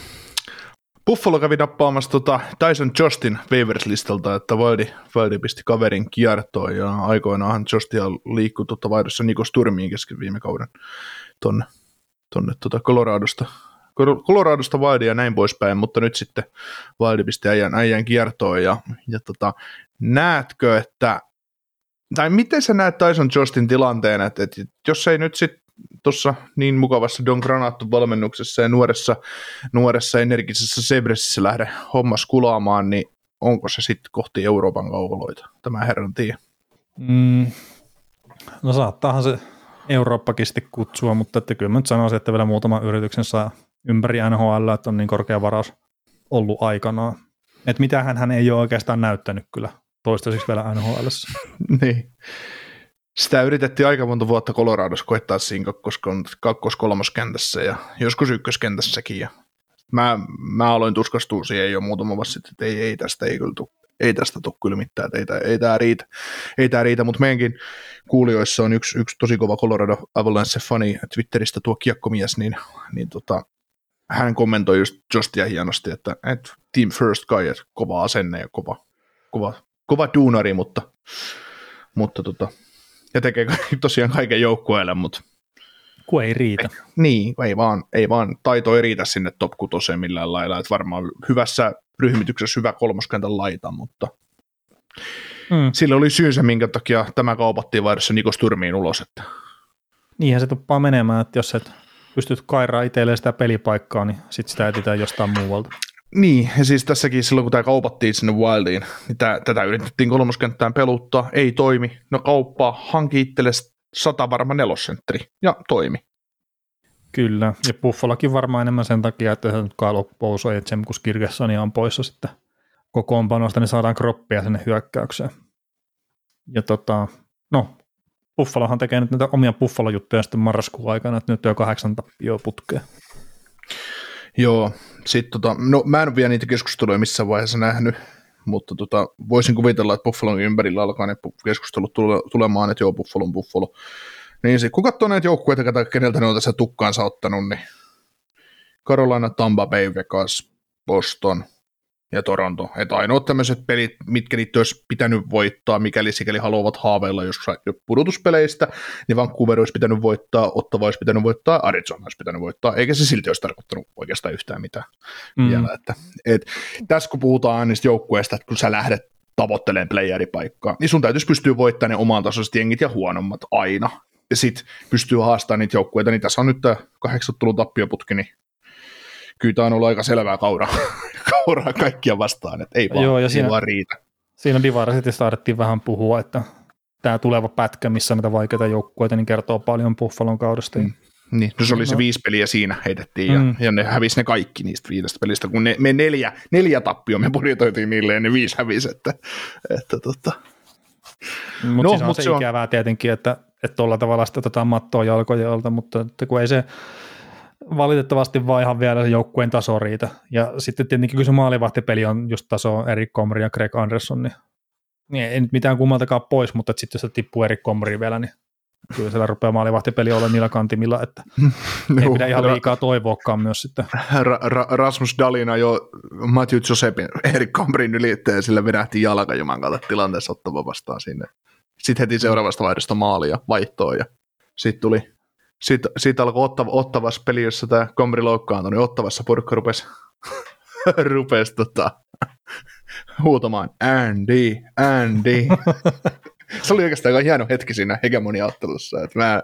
S4: Buffalo kävi nappaamassa tota Tyson Justin waivers-listalta, että Wildi, Wildi pisti kaverin kiertoon ja aikoinaanhan Justia liikkui tota vaihdossa Niko Sturmiin kesken viime kauden tonne, tonne tota Coloradosta. Coloradosta Wildi ja näin poispäin, mutta nyt sitten Wildi pisti äijän, äijän kiertoon ja, ja tota, näetkö, että tai miten sä näet Tyson Justin tilanteen, että, että jos ei nyt sitten tuossa niin mukavassa Don Granato valmennuksessa ja nuoressa, nuoressa energisessä Sebressissä lähde hommas kulaamaan, niin onko se sitten kohti Euroopan kaukoloita? Tämä herran tie.
S3: Mm, no saattaahan se Eurooppakin sitten kutsua, mutta että kyllä mä nyt sanoisin, että vielä muutaman yrityksen saa ympäri NHL, että on niin korkea varaus ollut aikanaan. Että mitähän hän ei ole oikeastaan näyttänyt kyllä toistaiseksi vielä NHL. (laughs)
S4: niin. Sitä yritettiin aika monta vuotta Coloradossa koettaa siinä kakkos, kakkos kolmoskentässä ja joskus ykköskentässäkin. Ja mä, mä aloin tuskastua siihen jo muutama vuosi sitten, että ei, ei tästä ei kyllä tuu, ei tästä tule kyllä mitään, ei, tää- ei tämä riitä, ei tää riitä, mutta meidänkin kuulijoissa on yksi, yksi tosi kova Colorado Avalanche-fani Twitteristä tuo kiekkomies, niin, niin tota, hän kommentoi just Justia hienosti, että, että team first guy, että kova asenne ja kova, kova, kova duunari, mutta, mutta tota, ja tekee (laughs) tosiaan kaiken joukkueelle, mutta
S3: Kun ei riitä.
S4: niin, ei vaan, ei vaan, taito ei riitä sinne top 6 millään lailla, että varmaan hyvässä ryhmityksessä hyvä kolmoskentän laita, mutta
S3: Mm.
S4: sillä oli syynsä, minkä takia tämä kaupattiin vaihdossa Niko ulos, että
S3: Niinhän se tuppaa menemään, että jos et pystyt kairaa itselleen sitä pelipaikkaa, niin sit sitä etsitään jostain muualta.
S4: Niin, ja siis tässäkin silloin, kun tämä kaupattiin sinne Wildiin, niin tää, tätä yritettiin kolmoskenttään peluttaa, ei toimi. No kauppaa, hanki itsellesi sata varma nelosentteri, ja toimi.
S3: Kyllä, ja Buffalokin varmaan enemmän sen takia, että se nyt Pouso ja Jemkus Kirkessania on poissa sitten kokoonpanosta, niin saadaan kroppia sinne hyökkäykseen. Ja tota, no, Buffalohan tekee nyt näitä omia Buffalo-juttuja sitten marraskuun aikana, että nyt on jo kahdeksan tappioa.
S4: Joo, sit tota, no mä en ole vielä niitä keskusteluja missään vaiheessa nähnyt, mutta tota, voisin kuvitella, että Buffalon ympärillä alkaa ne keskustelut tule, tulemaan, että joo, Buffalo on Buffalo. Niin sit, kun katsoo näitä joukkueita, keneltä ne on tässä tukkaansa ottanut, niin Carolina, Tampa Bay, Vegas, Boston ja Toronto. Että ainoat tämmöiset pelit, mitkä niitä olisi pitänyt voittaa, mikäli sikäli haluavat haaveilla jossain pudotuspeleistä, niin Vancouver olisi pitänyt voittaa, Ottava olisi pitänyt voittaa, Arizona olisi pitänyt voittaa, eikä se silti olisi tarkoittanut oikeastaan yhtään mitään mm. vielä. Että, et, tässä kun puhutaan aina niistä joukkueista, että kun sä lähdet tavoittelemaan playeripaikkaa, niin sun täytyisi pystyä voittamaan ne oman tasoiset jengit ja huonommat aina. Ja sit pystyy haastamaan niitä joukkueita, niin tässä on nyt tämä kahdeksanottelun tappioputki, niin kyllä tämä on ollut aika selvää kauraa, (laughs) kauraa kaikkia vastaan, että ei vaan,
S3: Joo, ja
S4: ei
S3: siinä-
S4: vaan riitä.
S3: Siinä Divarasitissa taidettiin vähän puhua, että tämä tuleva pätkä, missä on näitä vaikeita joukkueita, niin kertoo paljon Buffalon kaudesta. Mm.
S4: Niin, no se oli no. se
S3: No.
S4: viisi peliä siinä heitettiin ja,
S3: Mm.
S4: ja ne hävisi ne kaikki niistä viidestä pelistä, kun ne, me neljä, neljä tappio me budjetoitiin niille ja ne viisi hävisi, että, että tota.
S3: Mutta
S4: No,
S3: no, siis on
S4: mut
S3: se,
S4: se on-
S3: ikävää tietenkin, että että tuolla tavalla sitä otetaan mattoa jalkojen alta, mutta että kun ei se valitettavasti vaan ihan vielä se joukkueen taso riitä. Ja sitten tietenkin kun se maalivahtipeli on just taso Erik Komri ja Greg Anderson, niin, niin ei nyt mitään kummaltakaan pois, mutta sitten jos se tippuu Erik Komri vielä, niin kyllä siellä rupeaa maalivahtipeli olla niillä kantimilla, että (laughs) ei pidä ihan liikaa toivoakaan myös sitten.
S4: Ra- Ra- Rasmus Dalina jo Matthew Josepin Erik Kambrin ylitteen sillä vedähti jalka juman kautta tilanteessa ottava vastaan sinne. Sitten heti seuraavasta vaihdosta maalia vaihtoon ja sitten tuli sitten sit alkoi ottava, ottavassa peli, jossa tämä Kombri loukkaantui, niin ottavassa porukka rupesi, (laughs) rupesi tota, huutamaan Andy, Andy. Se oli oikeastaan aika hieno hetki siinä hegemonia-ottelussa, että mä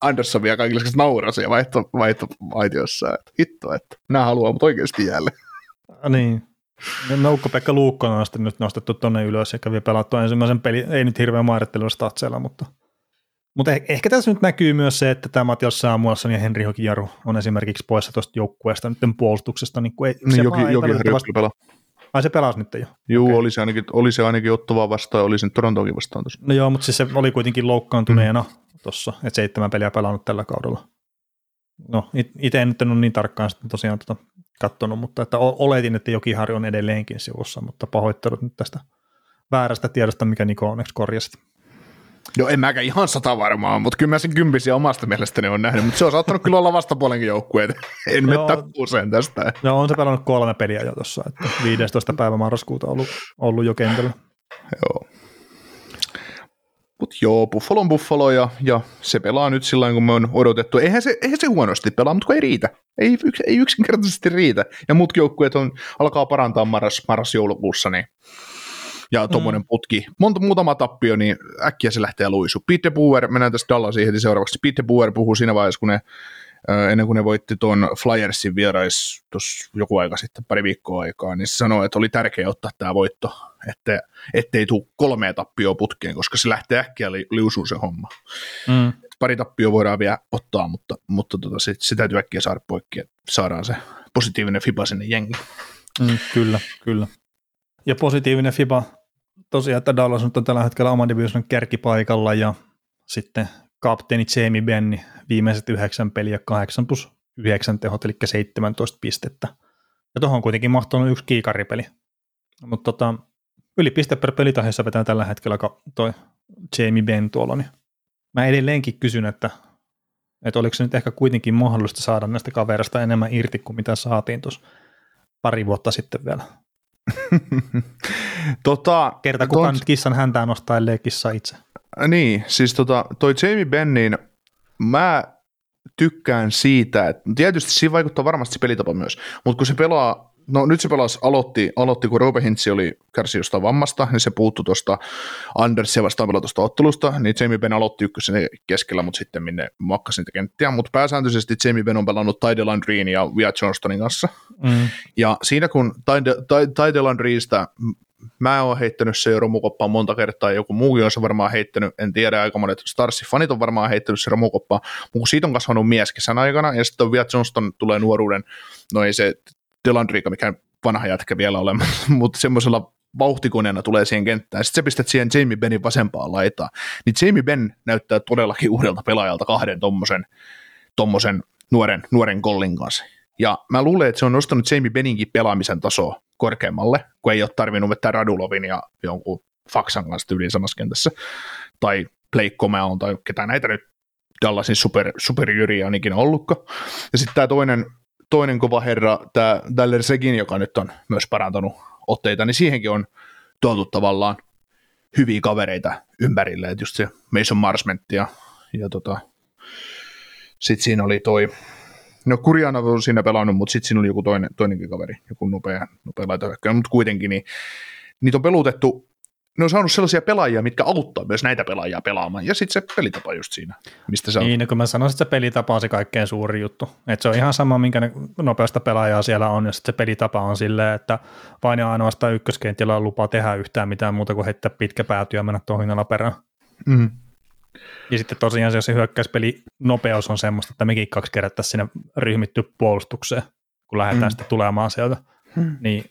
S4: Andersson vielä kaikille naurasi ja vaihto, vaihto aitiossa, että hitto, että minä haluan, mutta oikeasti jäälle.
S3: Niin. Ja Noukko-Pekka Luukkonen on nyt nostettu tuonne ylös ja kävi pelattua ensimmäisen peli, ei nyt hirveän määrittelyn statseilla, mutta Mutta eh- ehkä tässä nyt näkyy myös se, että tämä Matias Samuelson ja Henri Hokijaru on esimerkiksi poissa tuosta joukkueesta nyt puolustuksesta. Niin, kuin ei,
S4: Niin
S3: se
S4: joki,
S3: ei
S4: joki
S3: valitettavasti-
S4: pelaa.
S3: Ai se pelasi nyt jo.
S4: Juu,
S3: Okei.
S4: oli, se ainakin, oli se ainakin ottavaa vastaan ja oli sen Torontoakin vastaan tuossa.
S3: No joo, mutta siis se oli kuitenkin loukkaantuneena mm. tuossa, että seitsemän peliä pelannut tällä kaudella. No, itse en nyt ole niin tarkkaan sitten tosiaan tota katsonut, mutta että oletin, että Jokiharju on edelleenkin sivussa, mutta pahoittelut nyt tästä väärästä tiedosta, mikä Niko onneksi korjasi.
S4: Joo, en mäkään ihan sata varmaan, mutta kyllä mä sen kympisiä omasta mielestäni on nähnyt, mutta se on saattanut kyllä olla vastapuolenkin joukkueet. (laughs) En
S3: Joo.
S4: mene usein tästä.
S3: No on se pelannut kolme peliä jo tuossa, että 15. päivä marraskuuta ollut, ollut jo kentällä.
S4: Joo. Mutta joo, Buffalo on Buffalo ja, ja se pelaa nyt sillä kun me on odotettu. Eihän se, eihän se huonosti pelaa, mutta kun ei riitä. Ei, yks, ei yksinkertaisesti riitä. Ja muut joukkueet on, alkaa parantaa marras, marras-joulukuussa, niin ja tuommoinen mm. putki. Monta muutama tappio, niin äkkiä se lähtee luisu. Pete Buer, mennään tästä Dallasiin heti seuraavaksi. Pete Buer puhuu siinä vaiheessa, kun ne, ennen kuin ne voitti tuon Flyersin vierais tuossa joku aika sitten, pari viikkoa aikaa, niin se sanoi, että oli tärkeää ottaa tämä voitto, että, ettei tule kolmea tappioa putkeen, koska se lähtee äkkiä li, liusuun se homma.
S3: Mm.
S4: Pari tappioa voidaan vielä ottaa, mutta, mutta tota, se, se täytyy äkkiä saada poikki, että saadaan se positiivinen FIBA sinne jengi.
S3: Mm, kyllä, kyllä. Ja positiivinen FIBA tosiaan, että Dallas on tällä hetkellä oman divisionin kärkipaikalla ja sitten kapteeni Jamie Benni viimeiset yhdeksän peliä 8 plus 9 tehot, eli 17 pistettä. Ja tuohon on kuitenkin mahtunut yksi kiikaripeli. Mutta tota, yli piste per pelitahdissa vetää tällä hetkellä toi Jamie Ben tuolla, niin mä edelleenkin kysyn, että, että oliko se nyt ehkä kuitenkin mahdollista saada näistä kaverista enemmän irti kuin mitä saatiin tuossa pari vuotta sitten vielä. (laughs)
S4: tota,
S3: Kerta kukaan
S4: ton-
S3: nyt kissan häntään nostaa, ellei kissa itse.
S4: Niin, siis tota, toi Jamie Benn, niin mä tykkään siitä, että tietysti siinä vaikuttaa varmasti se pelitapa myös, mutta kun se pelaa, no nyt se pelasi, aloitti, aloitti kun Roope Hintsi oli kärsi jostain vammasta, niin se puuttui tuosta Andersia vastaan pelatusta ottelusta, niin Jamie Benn aloitti ykkösen keskellä, mutta sitten minne makkasi niitä kenttiä, mutta pääsääntöisesti Jamie Benn on pelannut Tidal Andreen ja Via Johnstonin kanssa,
S3: Mm.
S4: ja siinä kun Tidal Andreesta mä oon heittänyt se romukoppaan monta kertaa, joku muukin on se varmaan heittänyt, en tiedä, aika monet Starsin fanit on varmaan heittänyt se romukoppaan, mutta siitä on kasvanut mies kesän aikana, ja sitten Via Johnston tulee nuoruuden, no ei se Delandriika, mikä vanha jätkä vielä ole, (laughs) mutta semmoisella vauhtikoneena tulee siihen kenttään, sitten sä pistät siihen Jamie Bennin vasempaan laitaan, niin Jamie Benn näyttää todellakin uudelta pelaajalta kahden tommosen, tommosen nuoren, nuoren kollin kanssa. Ja mä luulen, että se on nostanut Jamie Benninkin pelaamisen tasoa korkeammalle, kun ei ole tarvinnut vetää Radulovin ja jonkun Faksan kanssa tyyliin samassa kentässä, tai Blake Comeon tai ketä näitä nyt Dallasin super, superjyriä on ikinä ollutkaan. Ja sitten tämä toinen, toinen kova herra, tämä Daller Segin, joka nyt on myös parantanut otteita, niin siihenkin on tuotu tavallaan hyviä kavereita ympärille, että just se Mason Marsmentti ja, ja tota, sitten siinä oli toi, no Kurjana on siinä pelannut, mutta sitten siinä oli joku toinen, toinenkin kaveri, joku nopea, nopea laitohyökkäjä, mutta kuitenkin, niin niitä on pelutettu, ne on saanut sellaisia pelaajia, mitkä auttaa myös näitä pelaajia pelaamaan, ja sitten se pelitapa just siinä, mistä se on.
S3: Niin, no kun mä sanoisin, että se pelitapa on se kaikkein suuri juttu. Että se on ihan sama, minkä ne nopeasta pelaajaa siellä on, ja sitten se pelitapa on silleen, että vain ja ainoastaan ykköskentillä on lupa tehdä yhtään mitään muuta kuin heittää pitkä pääty ja mennä tuohon perään.
S4: Mm.
S3: Ja sitten tosiaan se, jos se hyökkäyspeli nopeus on semmoista, että mekin kaksi kerättäisiin sinne ryhmitty puolustukseen, kun lähdetään
S4: Mm.
S3: sitten tulemaan sieltä,
S4: Mm.
S3: niin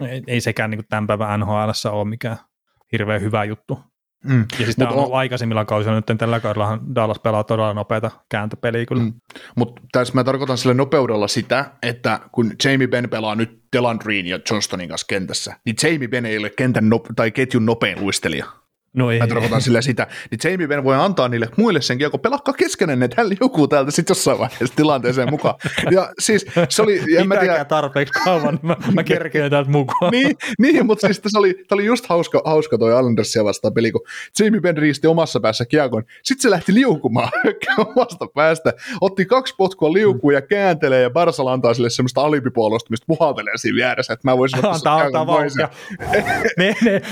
S3: ei, ei sekään niin tämän päivän NHL ole mikään hirveän hyvä juttu.
S4: Mm.
S3: Ja siis tämä on
S4: on-
S3: ollut aikaisemmilla kausilla, nyt tällä kaudellahan Dallas pelaa todella nopeata kääntöpeliä kyllä.
S4: Mm. Mutta tässä mä tarkoitan sillä nopeudella sitä, että kun Jamie Benn pelaa nyt Delandreen ja Johnstonin kanssa kentässä, niin Jamie Benn ei ole kentän no, tai ketjun nopein luistelija.
S3: No ei.
S4: Mä tarkoitan sillä sitä, niin Jamie Benn voi antaa niille muille sen kiekko, pelakkaa keskenään, että hän liukuu täältä sitten jossain vaiheessa tilanteeseen mukaan. Ja siis se oli, en mä tiedä,
S3: tarpeeksi kauan, niin mä, mä kerkeen täältä mukaan.
S4: niin, niin, mutta siis se oli, oli just hauska, hauska toi Islandersia vastaan peli, kun Jamie Benn riisti omassa päässä kiekon. Sitten se lähti liukumaan (laughs) omasta päästä, otti kaksi potkua liukuun ja kääntelee ja Barsala antaa sille semmoista alipipuolosta, mistä puhaltelee siinä vieressä, että mä voisin ottaa sen
S3: Antaa,
S4: kiekon
S3: antaa
S4: pois. Ja-
S3: vauhtia. ne, ne.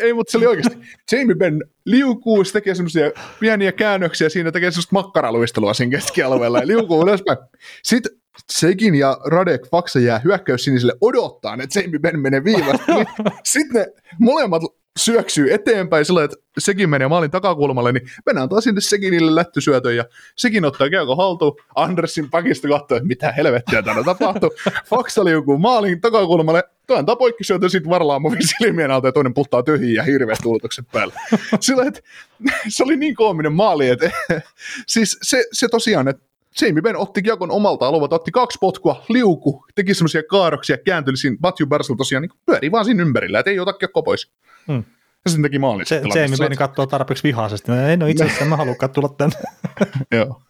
S3: (laughs)
S4: Ei, mutta se oli oikeasti. Jamie Benn liukuu, se tekee semmoisia pieniä käännöksiä siinä, tekee semmoista makkaraluistelua siinä keskialueella ja liukuu ylöspäin. Sitten Sekin ja Radek Faksa jää hyökkäys siniselle odottaa, että Jamie Benn menee viivasta. (laughs) Sitten ne molemmat syöksyy eteenpäin sillä että sekin menee maalin takakulmalle, niin mennään taas sinne Sekinille lättysyötön ja Sekin ottaa kiekko haltuun. Andersin pakista katsoo, että mitä helvettiä täällä tapahtuu. Oli joku maalin takakulmalle, toinen poikkisyötö sitten Varlaamovin silmien alta ja toinen puttaa tyhjiä ja hirveät tuuletukset päälle. Sillä että se oli niin koominen maali, että siis se, se tosiaan, että Jamie Benn otti kiekon omalta alueelta, otti kaksi potkua, liuku, teki semmoisia kaaroksia, kääntyi siinä, Matthew Barsel tosiaan niin pyörii vaan siinä ympärillä, että ei ota kiekko pois. Hmm. Ja sitten teki maalin.
S3: Se, Jamie Benn katsoo tarpeeksi vihaisesti. No, ei no itse asiassa mä haluan tulla tänne. (laughs)
S4: Joo,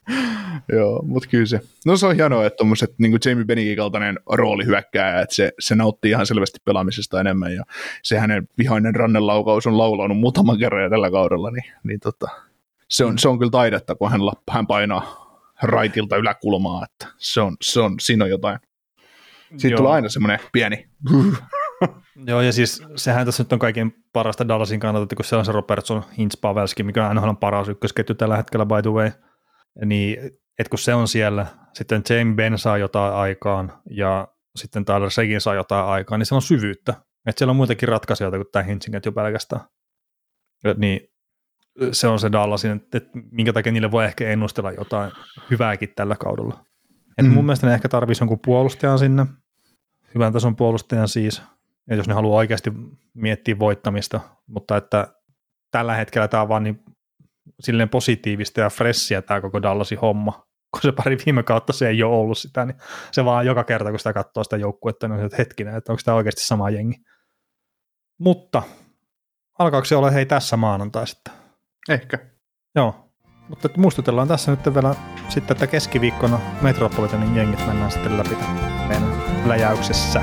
S4: Joo mutta kyllä se. No se on hienoa, että tuommoiset niin Jamie Bennin kaltainen rooli hyökkää, että se, se nauttii ihan selvästi pelaamisesta enemmän ja se hänen vihainen rannelaukaus on laulanut muutaman kerran ja tällä kaudella, niin, niin tota, se, on, se on kyllä taidetta, kun hän, hän painaa raitilta yläkulmaa, että se on, se on, siinä on jotain. Siitä Joo. tulee aina semmoinen pieni (laughs)
S3: Joo, ja siis sehän tässä nyt on kaikkein parasta Dallasin kannalta, että kun siellä on se Robertson, Hintz, Pavelski, mikä on on paras ykkösketju tällä hetkellä by the way, niin että kun se on siellä, sitten James Ben saa jotain aikaan, ja sitten Tyler Segin saa jotain aikaan, niin se on syvyyttä. Että siellä on muitakin ratkaisijoita kuin tämä Hintzin jo pelkästään. Et niin se on se Dallasin, että, että minkä takia niille voi ehkä ennustella jotain hyvääkin tällä kaudella. Et mm. Mun mielestä ne ehkä tarvitsisi jonkun puolustajan sinne, hyvän tason puolustajan siis, ja jos ne haluaa oikeasti miettiä voittamista, mutta että tällä hetkellä tämä on vaan niin silleen positiivista ja fressiä tämä koko Dallasin homma, kun se pari viime kautta se ei ole ollut sitä, niin se vaan joka kerta, kun sitä katsoo sitä joukkuetta, niin että hetkinen, että onko tämä oikeasti sama jengi. Mutta alkaako se olla hei tässä maanantai sitten?
S4: Ehkä.
S3: Joo, mutta muistutellaan tässä nyt vielä sitten, että keskiviikkona Metropolitanin jengit mennään sitten läpi meidän läjäyksessä.